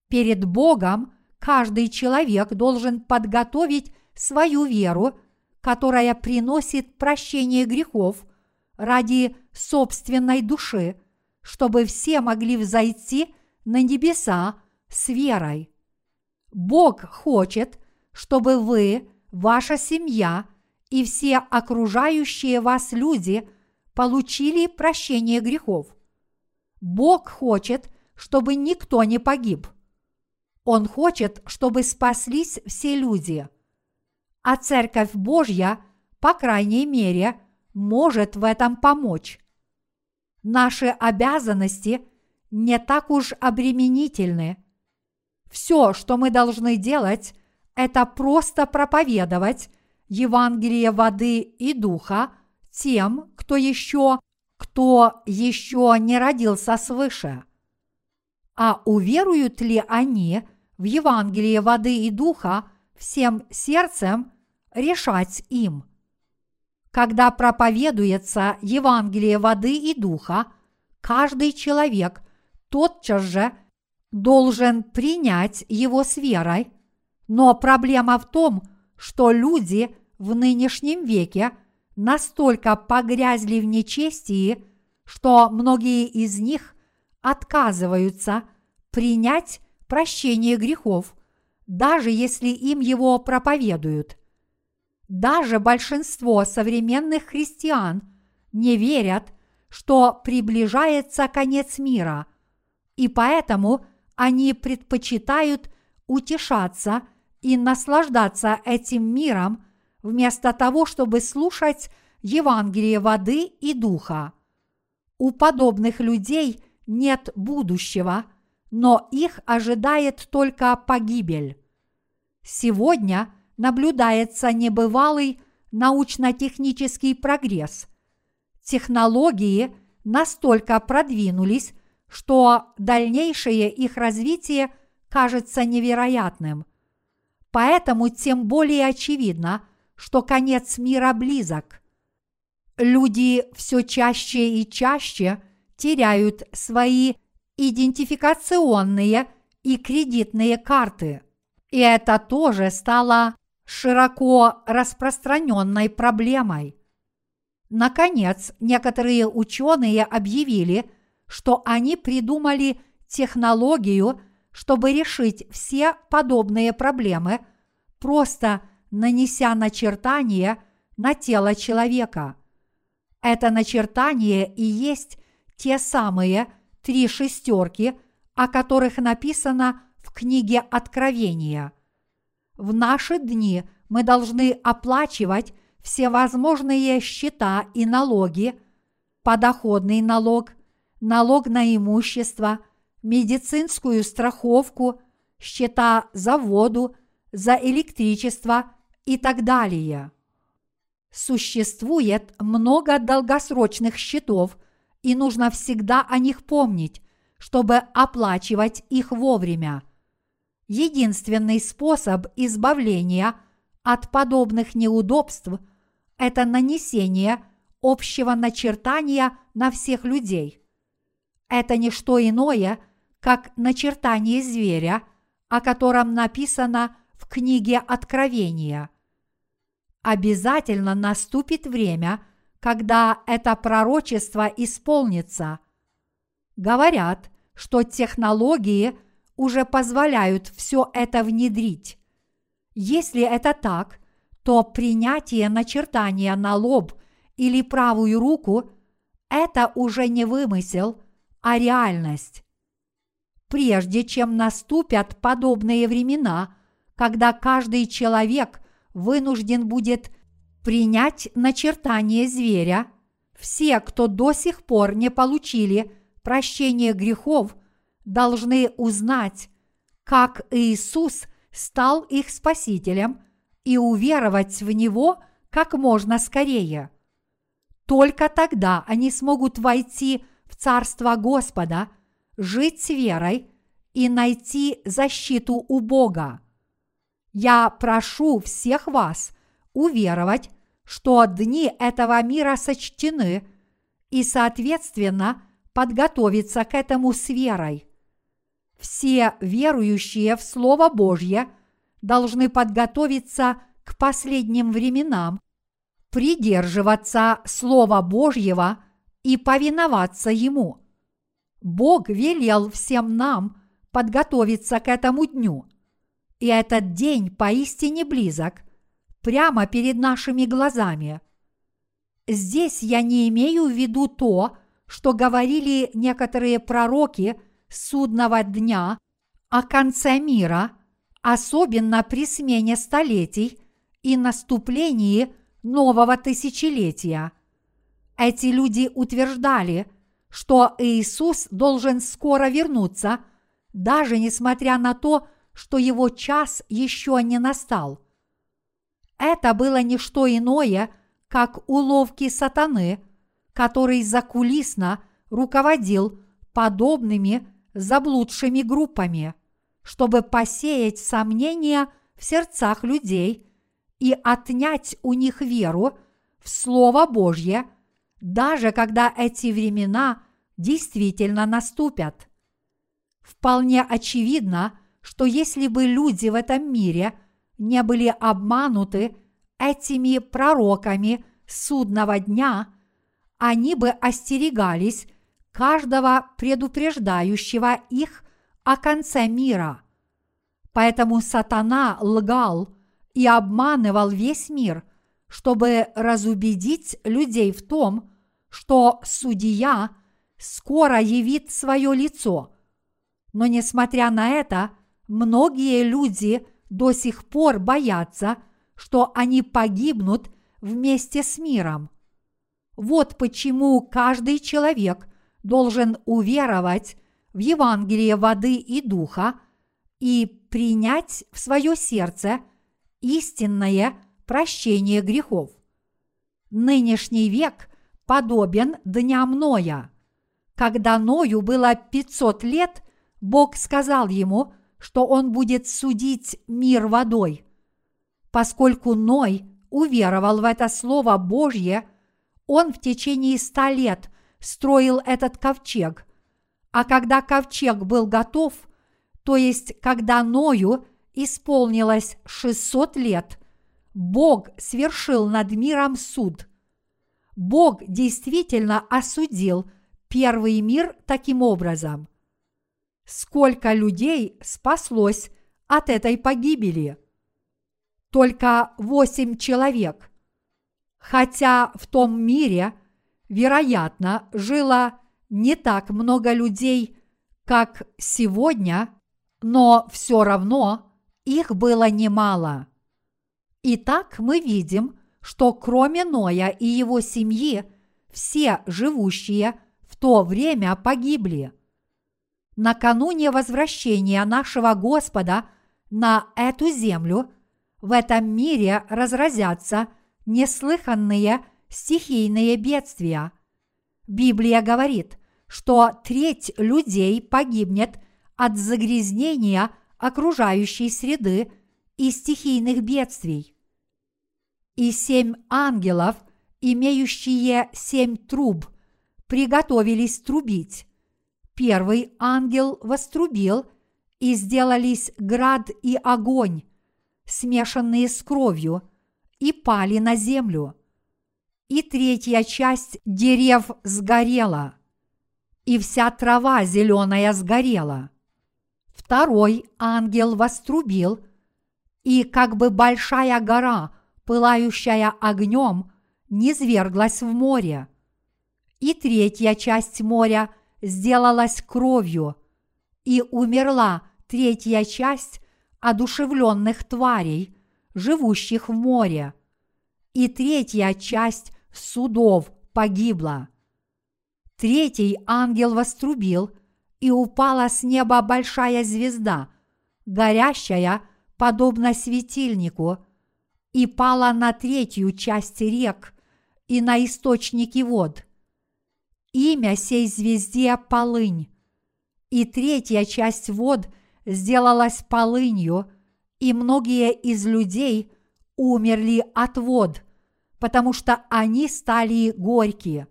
Перед Богом каждый человек должен подготовить свою веру, которая приносит прощение грехов ради собственной души, чтобы все могли взойти на небеса с верой. Бог хочет, чтобы вы, ваша семья и все окружающие вас люди получили прощение грехов. Бог хочет, чтобы никто не погиб – он хочет, чтобы спаслись все люди. А Церковь Божья, по крайней мере, может в этом помочь. Наши обязанности не так уж обременительны. Все, что мы должны делать, это просто проповедовать Евангелие воды и духа тем, кто еще, кто еще не родился свыше. А уверуют ли они – в Евангелие воды и духа всем сердцем решать им. Когда проповедуется Евангелие воды и духа, каждый человек тотчас же должен принять его с верой, но проблема в том, что люди в нынешнем веке настолько погрязли в нечестии, что многие из них отказываются принять прощение грехов, даже если им его проповедуют. Даже большинство современных христиан не верят, что приближается конец мира, и поэтому они предпочитают утешаться и наслаждаться этим миром вместо того, чтобы слушать Евангелие воды и духа. У подобных людей нет будущего, но их ожидает только погибель. Сегодня наблюдается небывалый научно-технический прогресс. Технологии настолько продвинулись, что дальнейшее их развитие кажется невероятным. Поэтому тем более очевидно, что конец мира близок. Люди все чаще и чаще теряют свои идентификационные и кредитные карты. И это тоже стало широко распространенной проблемой. Наконец, некоторые ученые объявили, что они придумали технологию, чтобы решить все подобные проблемы, просто нанеся начертание на тело человека. Это начертание и есть те самые три шестерки, о которых написано в книге Откровения. В наши дни мы должны оплачивать всевозможные счета и налоги, подоходный налог, налог на имущество, медицинскую страховку, счета за воду, за электричество и так далее. Существует много долгосрочных счетов, и нужно всегда о них помнить, чтобы оплачивать их вовремя. Единственный способ избавления от подобных неудобств – это нанесение общего начертания на всех людей. Это не что иное, как начертание зверя, о котором написано в книге Откровения. Обязательно наступит время, когда это пророчество исполнится. Говорят, что технологии уже позволяют все это внедрить. Если это так, то принятие начертания на лоб или правую руку – это уже не вымысел, а реальность. Прежде чем наступят подобные времена, когда каждый человек вынужден будет принять начертание зверя, все, кто до сих пор не получили прощение грехов, должны узнать, как Иисус стал их спасителем – и уверовать в Него как можно скорее. Только тогда они смогут войти в Царство Господа, жить с верой и найти защиту у Бога. Я прошу всех вас уверовать, что дни этого мира сочтены и, соответственно, подготовиться к этому с верой. Все верующие в Слово Божье – должны подготовиться к последним временам, придерживаться Слова Божьего и повиноваться Ему. Бог велел всем нам подготовиться к этому дню. И этот день поистине близок, прямо перед нашими глазами. Здесь я не имею в виду то, что говорили некоторые пророки судного дня о конце мира – особенно при смене столетий и наступлении нового тысячелетия. Эти люди утверждали, что Иисус должен скоро вернуться, даже несмотря на то, что его час еще не настал. Это было не что иное, как уловки сатаны, который закулисно руководил подобными заблудшими группами – чтобы посеять сомнения в сердцах людей и отнять у них веру в Слово Божье, даже когда эти времена действительно наступят. Вполне очевидно, что если бы люди в этом мире не были обмануты этими пророками судного дня, они бы остерегались каждого предупреждающего их о конце мира. Поэтому сатана лгал и обманывал весь мир, чтобы разубедить людей в том, что судья скоро явит свое лицо. Но несмотря на это, многие люди до сих пор боятся, что они погибнут вместе с миром. Вот почему каждый человек должен уверовать в Евангелие воды и духа и принять в свое сердце истинное прощение грехов. Нынешний век подобен дням Ноя. Когда Ною было 500 лет, Бог сказал ему, что он будет судить мир водой. Поскольку Ной уверовал в это Слово Божье, он в течение ста лет строил этот ковчег, а когда ковчег был готов, то есть когда Ною исполнилось 600 лет, Бог свершил над миром суд. Бог действительно осудил первый мир таким образом. Сколько людей спаслось от этой погибели? Только восемь человек. Хотя в том мире, вероятно, жило не так много людей, как сегодня, но все равно их было немало. Итак, мы видим, что кроме Ноя и его семьи, все живущие в то время погибли. Накануне возвращения нашего Господа на эту землю в этом мире разразятся неслыханные стихийные бедствия. Библия говорит, что треть людей погибнет от загрязнения окружающей среды и стихийных бедствий. И семь ангелов, имеющие семь труб, приготовились трубить. Первый ангел вострубил, и сделались град и огонь, смешанные с кровью, и пали на землю. И третья часть дерев сгорела, и вся трава зеленая сгорела. Второй ангел вострубил, и как бы большая гора, пылающая огнем, низверглась в море. И третья часть моря сделалась кровью, и умерла третья часть одушевленных тварей, живущих в море, и третья часть судов погибла. Третий ангел вострубил, и упала с неба большая звезда, горящая, подобно светильнику, и пала на третью часть рек и на источники вод. Имя сей звезде – полынь, и третья часть вод сделалась полынью, и многие из людей умерли от вод, потому что они стали горькие.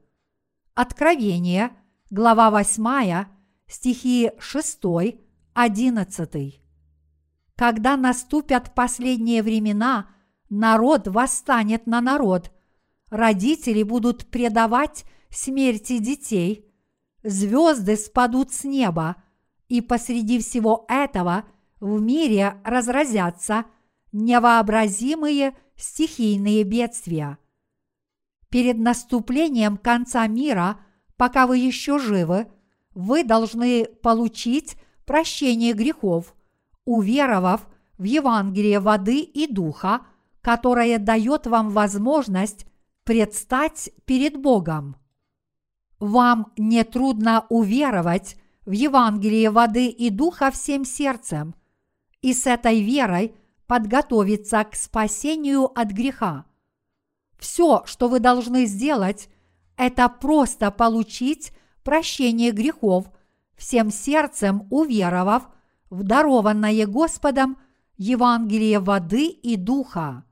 Откровение, глава 8, стихи 6, 11. Когда наступят последние времена, народ восстанет на народ, родители будут предавать смерти детей, звезды спадут с неба, и посреди всего этого в мире разразятся невообразимые стихийные бедствия. Перед наступлением конца мира, пока вы еще живы, вы должны получить прощение грехов, уверовав в Евангелие воды и духа, которое дает вам возможность предстать перед Богом. Вам не трудно уверовать в Евангелие воды и духа всем сердцем и с этой верой подготовиться к спасению от греха. Все, что вы должны сделать, это просто получить прощение грехов, всем сердцем уверовав в дарованное Господом Евангелие воды и духа.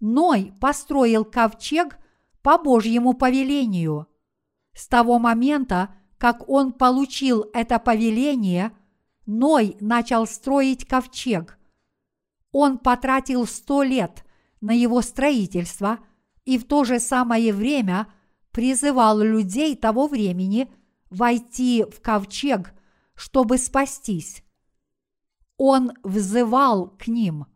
Ной построил ковчег по Божьему повелению. С того момента, как он получил это повеление, Ной начал строить ковчег. Он потратил сто лет на его строительство и в то же самое время призывал людей того времени войти в ковчег, чтобы спастись. Он взывал к ним.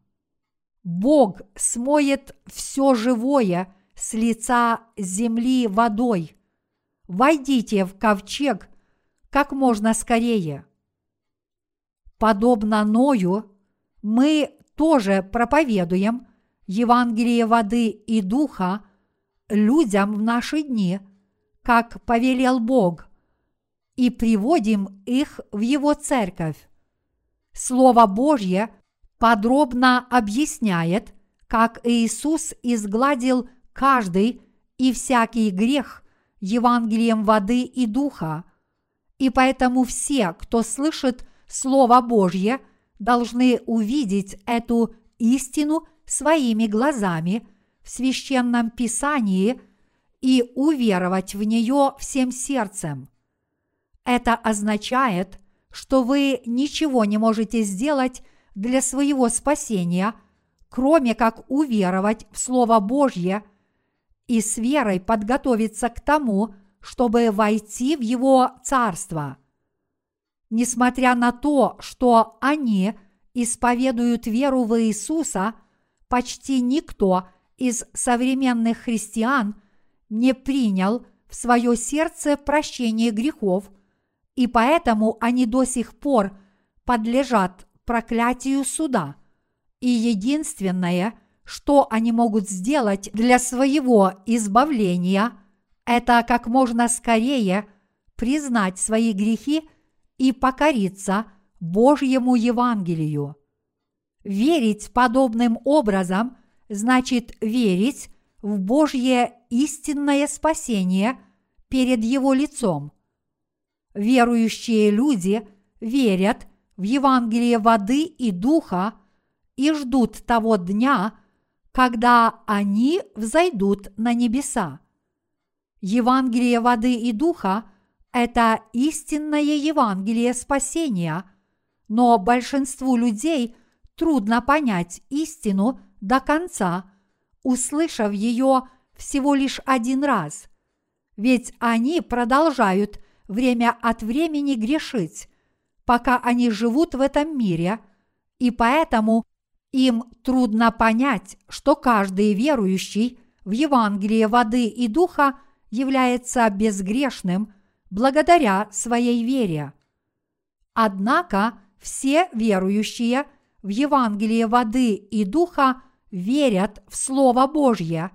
Бог смоет все живое с лица земли водой. Войдите в ковчег как можно скорее. Подобно Ною, мы тоже проповедуем Евангелие воды и духа людям в наши дни, как повелел Бог, и приводим их в Его церковь. Слово Божье подробно объясняет, как Иисус изгладил каждый и всякий грех Евангелием воды и духа, и поэтому все, кто слышит Слово Божье, должны увидеть эту истину своими глазами в священном писании и уверовать в нее всем сердцем. Это означает, что вы ничего не можете сделать для своего спасения, кроме как уверовать в Слово Божье и с верой подготовиться к тому, чтобы войти в Его Царство. Несмотря на то, что они исповедуют веру в Иисуса, почти никто из современных христиан не принял в свое сердце прощение грехов, и поэтому они до сих пор подлежат проклятию суда. И единственное, что они могут сделать для своего избавления, это как можно скорее признать свои грехи и покориться Божьему Евангелию. Верить подобным образом значит верить в Божье истинное спасение перед Его лицом. Верующие люди верят в Евангелие воды и духа и ждут того дня, когда они взойдут на небеса. Евангелие воды и духа – это истинное Евангелие спасения, но большинству людей трудно понять истину до конца, услышав ее всего лишь один раз, ведь они продолжают время от времени грешить, пока они живут в этом мире, и поэтому им трудно понять, что каждый верующий в Евангелие воды и духа – является безгрешным благодаря своей вере. Однако все верующие в Евангелие воды и духа верят в Слово Божье,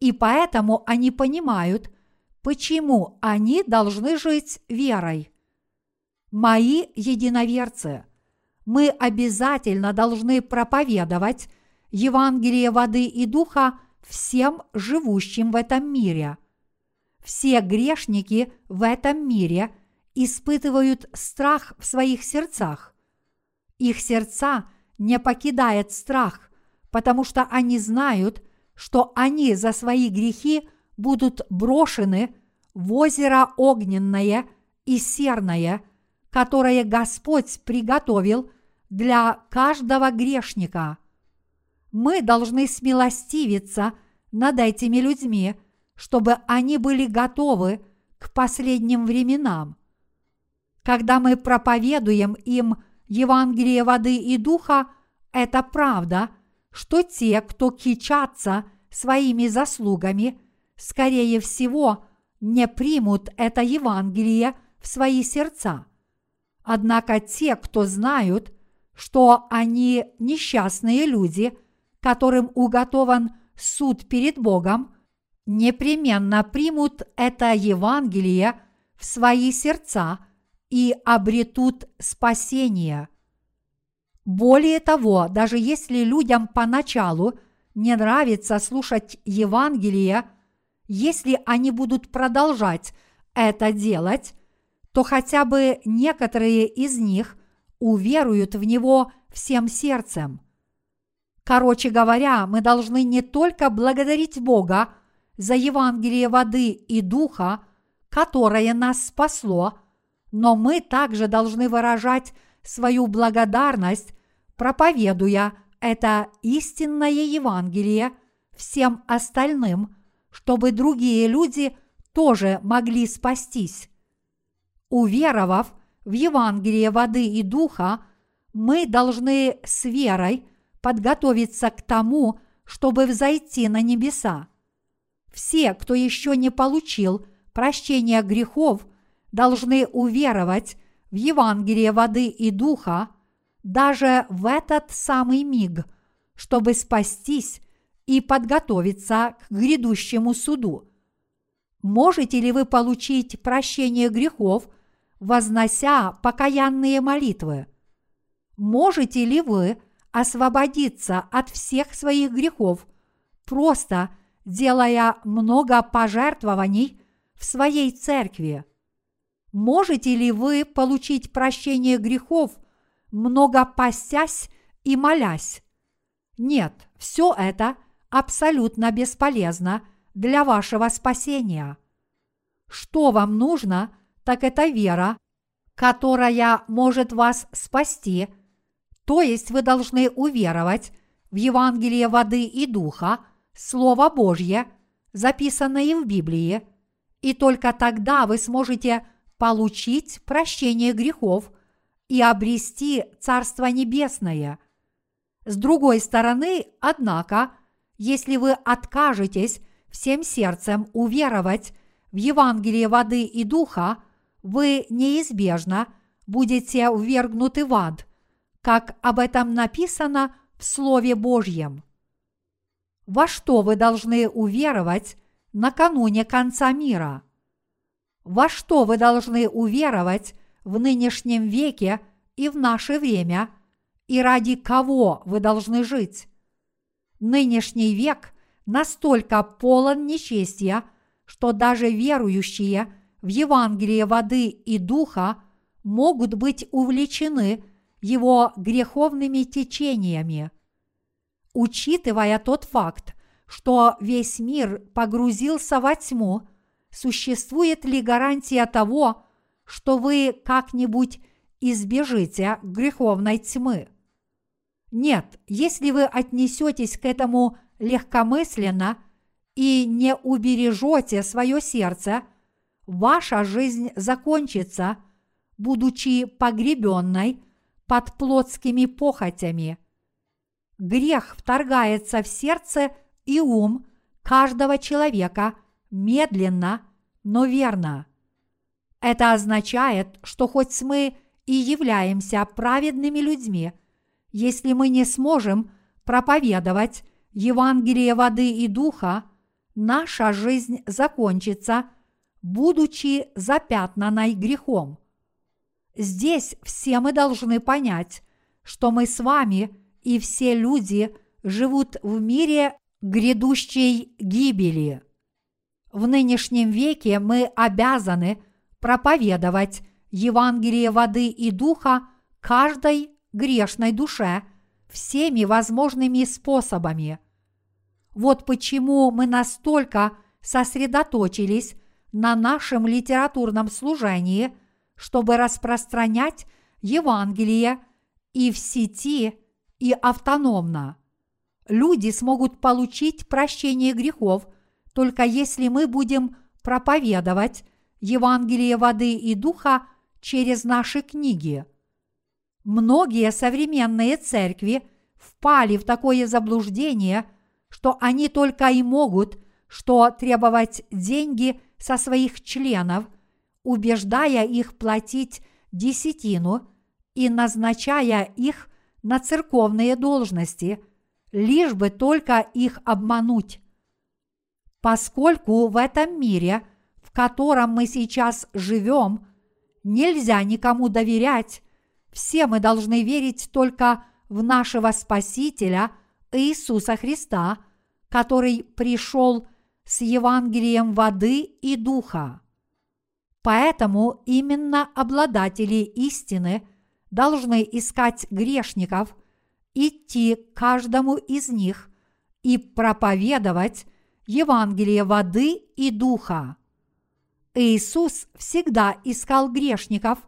и поэтому они понимают, почему они должны жить верой. Мои единоверцы, мы обязательно должны проповедовать Евангелие воды и духа всем живущим в этом мире – все грешники в этом мире испытывают страх в своих сердцах. Их сердца не покидает страх, потому что они знают, что они за свои грехи будут брошены в озеро огненное и серное, которое Господь приготовил для каждого грешника. Мы должны смилостивиться над этими людьми – чтобы они были готовы к последним временам. Когда мы проповедуем им Евангелие воды и духа, это правда, что те, кто кичатся своими заслугами, скорее всего, не примут это Евангелие в свои сердца. Однако те, кто знают, что они несчастные люди, которым уготован суд перед Богом, непременно примут это Евангелие в свои сердца и обретут спасение. Более того, даже если людям поначалу не нравится слушать Евангелие, если они будут продолжать это делать, то хотя бы некоторые из них уверуют в него всем сердцем. Короче говоря, мы должны не только благодарить Бога за Евангелие воды и духа, которое нас спасло, но мы также должны выражать свою благодарность, проповедуя это истинное Евангелие всем остальным, чтобы другие люди тоже могли спастись. Уверовав в Евангелие воды и духа, мы должны с верой подготовиться к тому, чтобы взойти на небеса. Все, кто еще не получил прощения грехов, должны уверовать в Евангелие воды и духа даже в этот самый миг, чтобы спастись и подготовиться к грядущему суду. Можете ли вы получить прощение грехов, вознося покаянные молитвы? Можете ли вы освободиться от всех своих грехов, просто делая много пожертвований в своей церкви? Можете ли вы получить прощение грехов, много постясь и молясь? Нет, все это абсолютно бесполезно для вашего спасения. Что вам нужно, так это вера, которая может вас спасти – то есть вы должны уверовать в Евангелие воды и духа, Слово Божье, записанное в Библии, и только тогда вы сможете получить прощение грехов и обрести Царство Небесное. С другой стороны, однако, если вы откажетесь всем сердцем уверовать в Евангелие воды и духа, вы неизбежно будете ввергнуты в ад – как об этом написано в Слове Божьем. Во что вы должны уверовать накануне конца мира? Во что вы должны уверовать в нынешнем веке и в наше время, и ради кого вы должны жить? Нынешний век настолько полон нечестия, что даже верующие в Евангелие воды и духа могут быть увлечены – его греховными течениями. Учитывая тот факт, что весь мир погрузился во тьму, существует ли гарантия того, что вы как-нибудь избежите греховной тьмы? Нет, если вы отнесетесь к этому легкомысленно и не убережете свое сердце, ваша жизнь закончится, будучи погребенной под плотскими похотями. Грех вторгается в сердце и ум каждого человека медленно, но верно. Это означает, что хоть мы и являемся праведными людьми, если мы не сможем проповедовать Евангелие воды и духа, наша жизнь закончится, будучи запятнанной грехом. Здесь все мы должны понять, что мы с вами и все люди живут в мире грядущей гибели. В нынешнем веке мы обязаны проповедовать Евангелие воды и духа каждой грешной душе всеми возможными способами. Вот почему мы настолько сосредоточились на нашем литературном служении – чтобы распространять Евангелие и в сети, и автономно. Люди смогут получить прощение грехов только если мы будем проповедовать Евангелие воды и духа через наши книги. Многие современные церкви впали в такое заблуждение, что они только и могут что требовать деньги со своих членов убеждая их платить десятину и назначая их на церковные должности, лишь бы только их обмануть. Поскольку в этом мире, в котором мы сейчас живем, нельзя никому доверять, все мы должны верить только в нашего Спасителя Иисуса Христа, который пришел с Евангелием воды и духа. Поэтому именно обладатели истины должны искать грешников, идти к каждому из них и проповедовать Евангелие воды и духа. Иисус всегда искал грешников,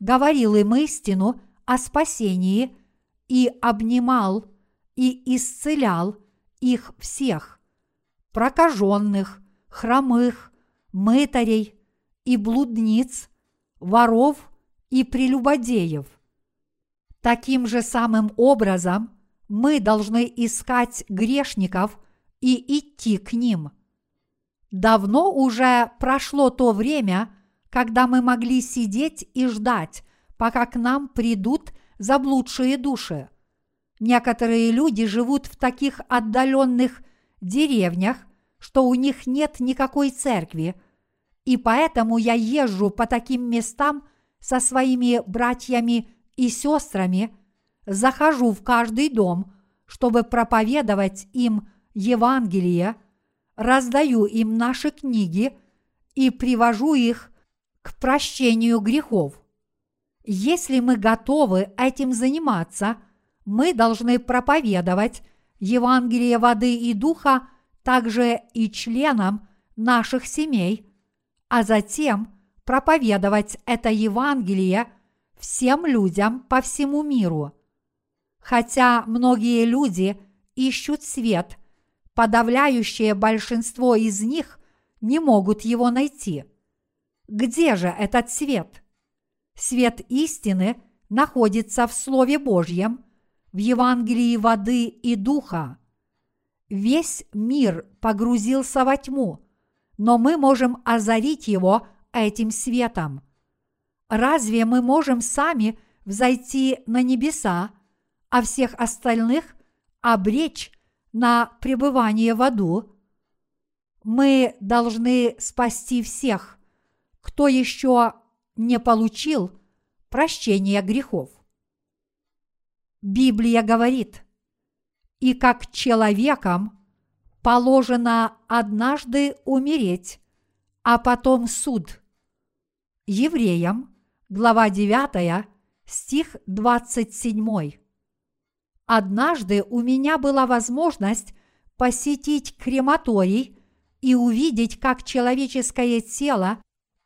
говорил им истину о спасении и обнимал и исцелял их всех – прокаженных, хромых, мытарей, и блудниц, воров и прелюбодеев. Таким же самым образом мы должны искать грешников и идти к ним. Давно уже прошло то время, когда мы могли сидеть и ждать, пока к нам придут заблудшие души. Некоторые люди живут в таких отдаленных деревнях, что у них нет никакой церкви, и поэтому я езжу по таким местам со своими братьями и сестрами, захожу в каждый дом, чтобы проповедовать им Евангелие, раздаю им наши книги и привожу их к прощению грехов. Если мы готовы этим заниматься, мы должны проповедовать Евангелие воды и духа также и членам наших семей, а затем проповедовать это Евангелие всем людям по всему миру. Хотя многие люди ищут свет, подавляющее большинство из них не могут его найти. Где же этот свет? Свет истины находится в Слове Божьем, в Евангелии воды и духа. Весь мир погрузился во тьму, но мы можем озарить его этим светом. Разве мы можем сами взойти на небеса, а всех остальных обречь на пребывание в аду? Мы должны спасти всех, кто еще не получил прощения грехов. Библия говорит, и как человекам положено однажды умереть, а потом суд. Евреям, глава 9, стих 27. Однажды у меня была возможность посетить крематорий и увидеть, как человеческое тело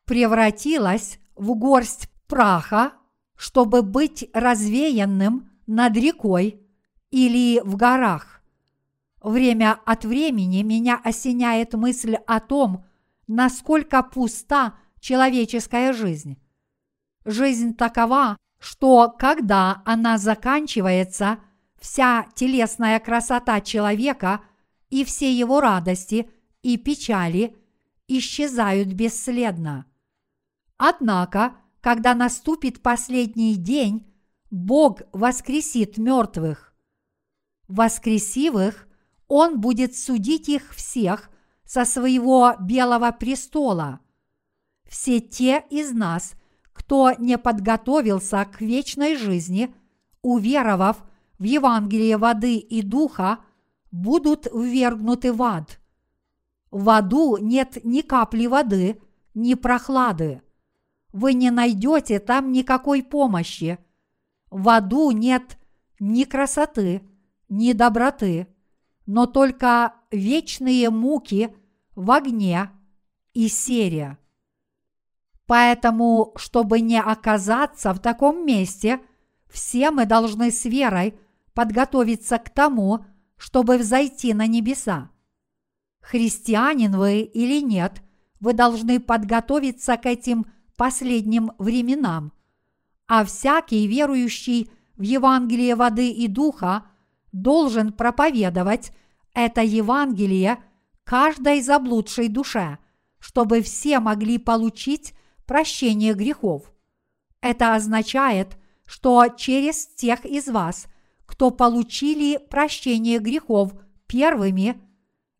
превратилось в горсть праха, чтобы быть развеянным над рекой или в горах. Время от времени меня осеняет мысль о том, насколько пуста человеческая жизнь. Жизнь такова, что когда она заканчивается, вся телесная красота человека и все его радости и печали исчезают бесследно. Однако, когда наступит последний день, Бог воскресит мертвых. Воскресив их, Он будет судить их всех со своего белого престола. Все те из нас, кто не подготовился к вечной жизни, уверовав в Евангелие воды и духа, будут ввергнуты в ад. В аду нет ни капли воды, ни прохлады. Вы не найдете там никакой помощи – в аду нет ни красоты, ни доброты, но только вечные муки в огне и сере. Поэтому, чтобы не оказаться в таком месте, все мы должны с верой подготовиться к тому, чтобы взойти на небеса. Христианин вы или нет, вы должны подготовиться к этим последним временам – а всякий верующий в Евангелие воды и духа должен проповедовать это Евангелие каждой заблудшей душе, чтобы все могли получить прощение грехов. Это означает, что через тех из вас, кто получили прощение грехов первыми,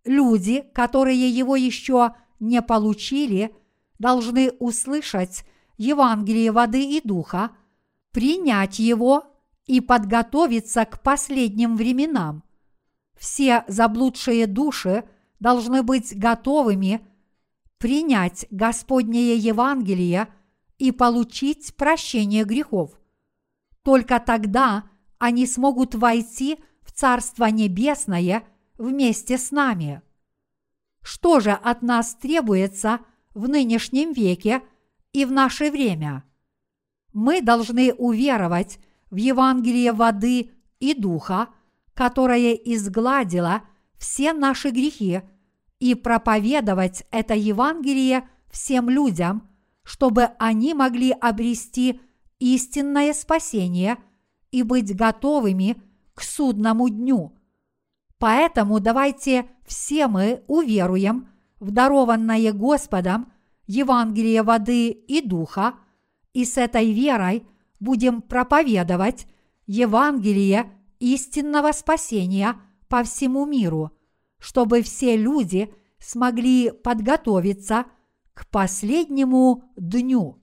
люди, которые его еще не получили, должны услышать Евангелие воды и духа, принять его и подготовиться к последним временам. Все заблудшие души должны быть готовыми принять Господнее Евангелие и получить прощение грехов. Только тогда они смогут войти в Царство Небесное вместе с нами. Что же от нас требуется в нынешнем веке и в наше время? Мы должны уверовать в Евангелие воды и духа, которое изгладило все наши грехи, и проповедовать это Евангелие всем людям, чтобы они могли обрести истинное спасение и быть готовыми к судному дню. Поэтому давайте все мы уверуем в дарованное Господом Евангелие воды и духа, и с этой верой будем проповедовать Евангелие истинного спасения по всему миру, чтобы все люди смогли подготовиться к последнему дню.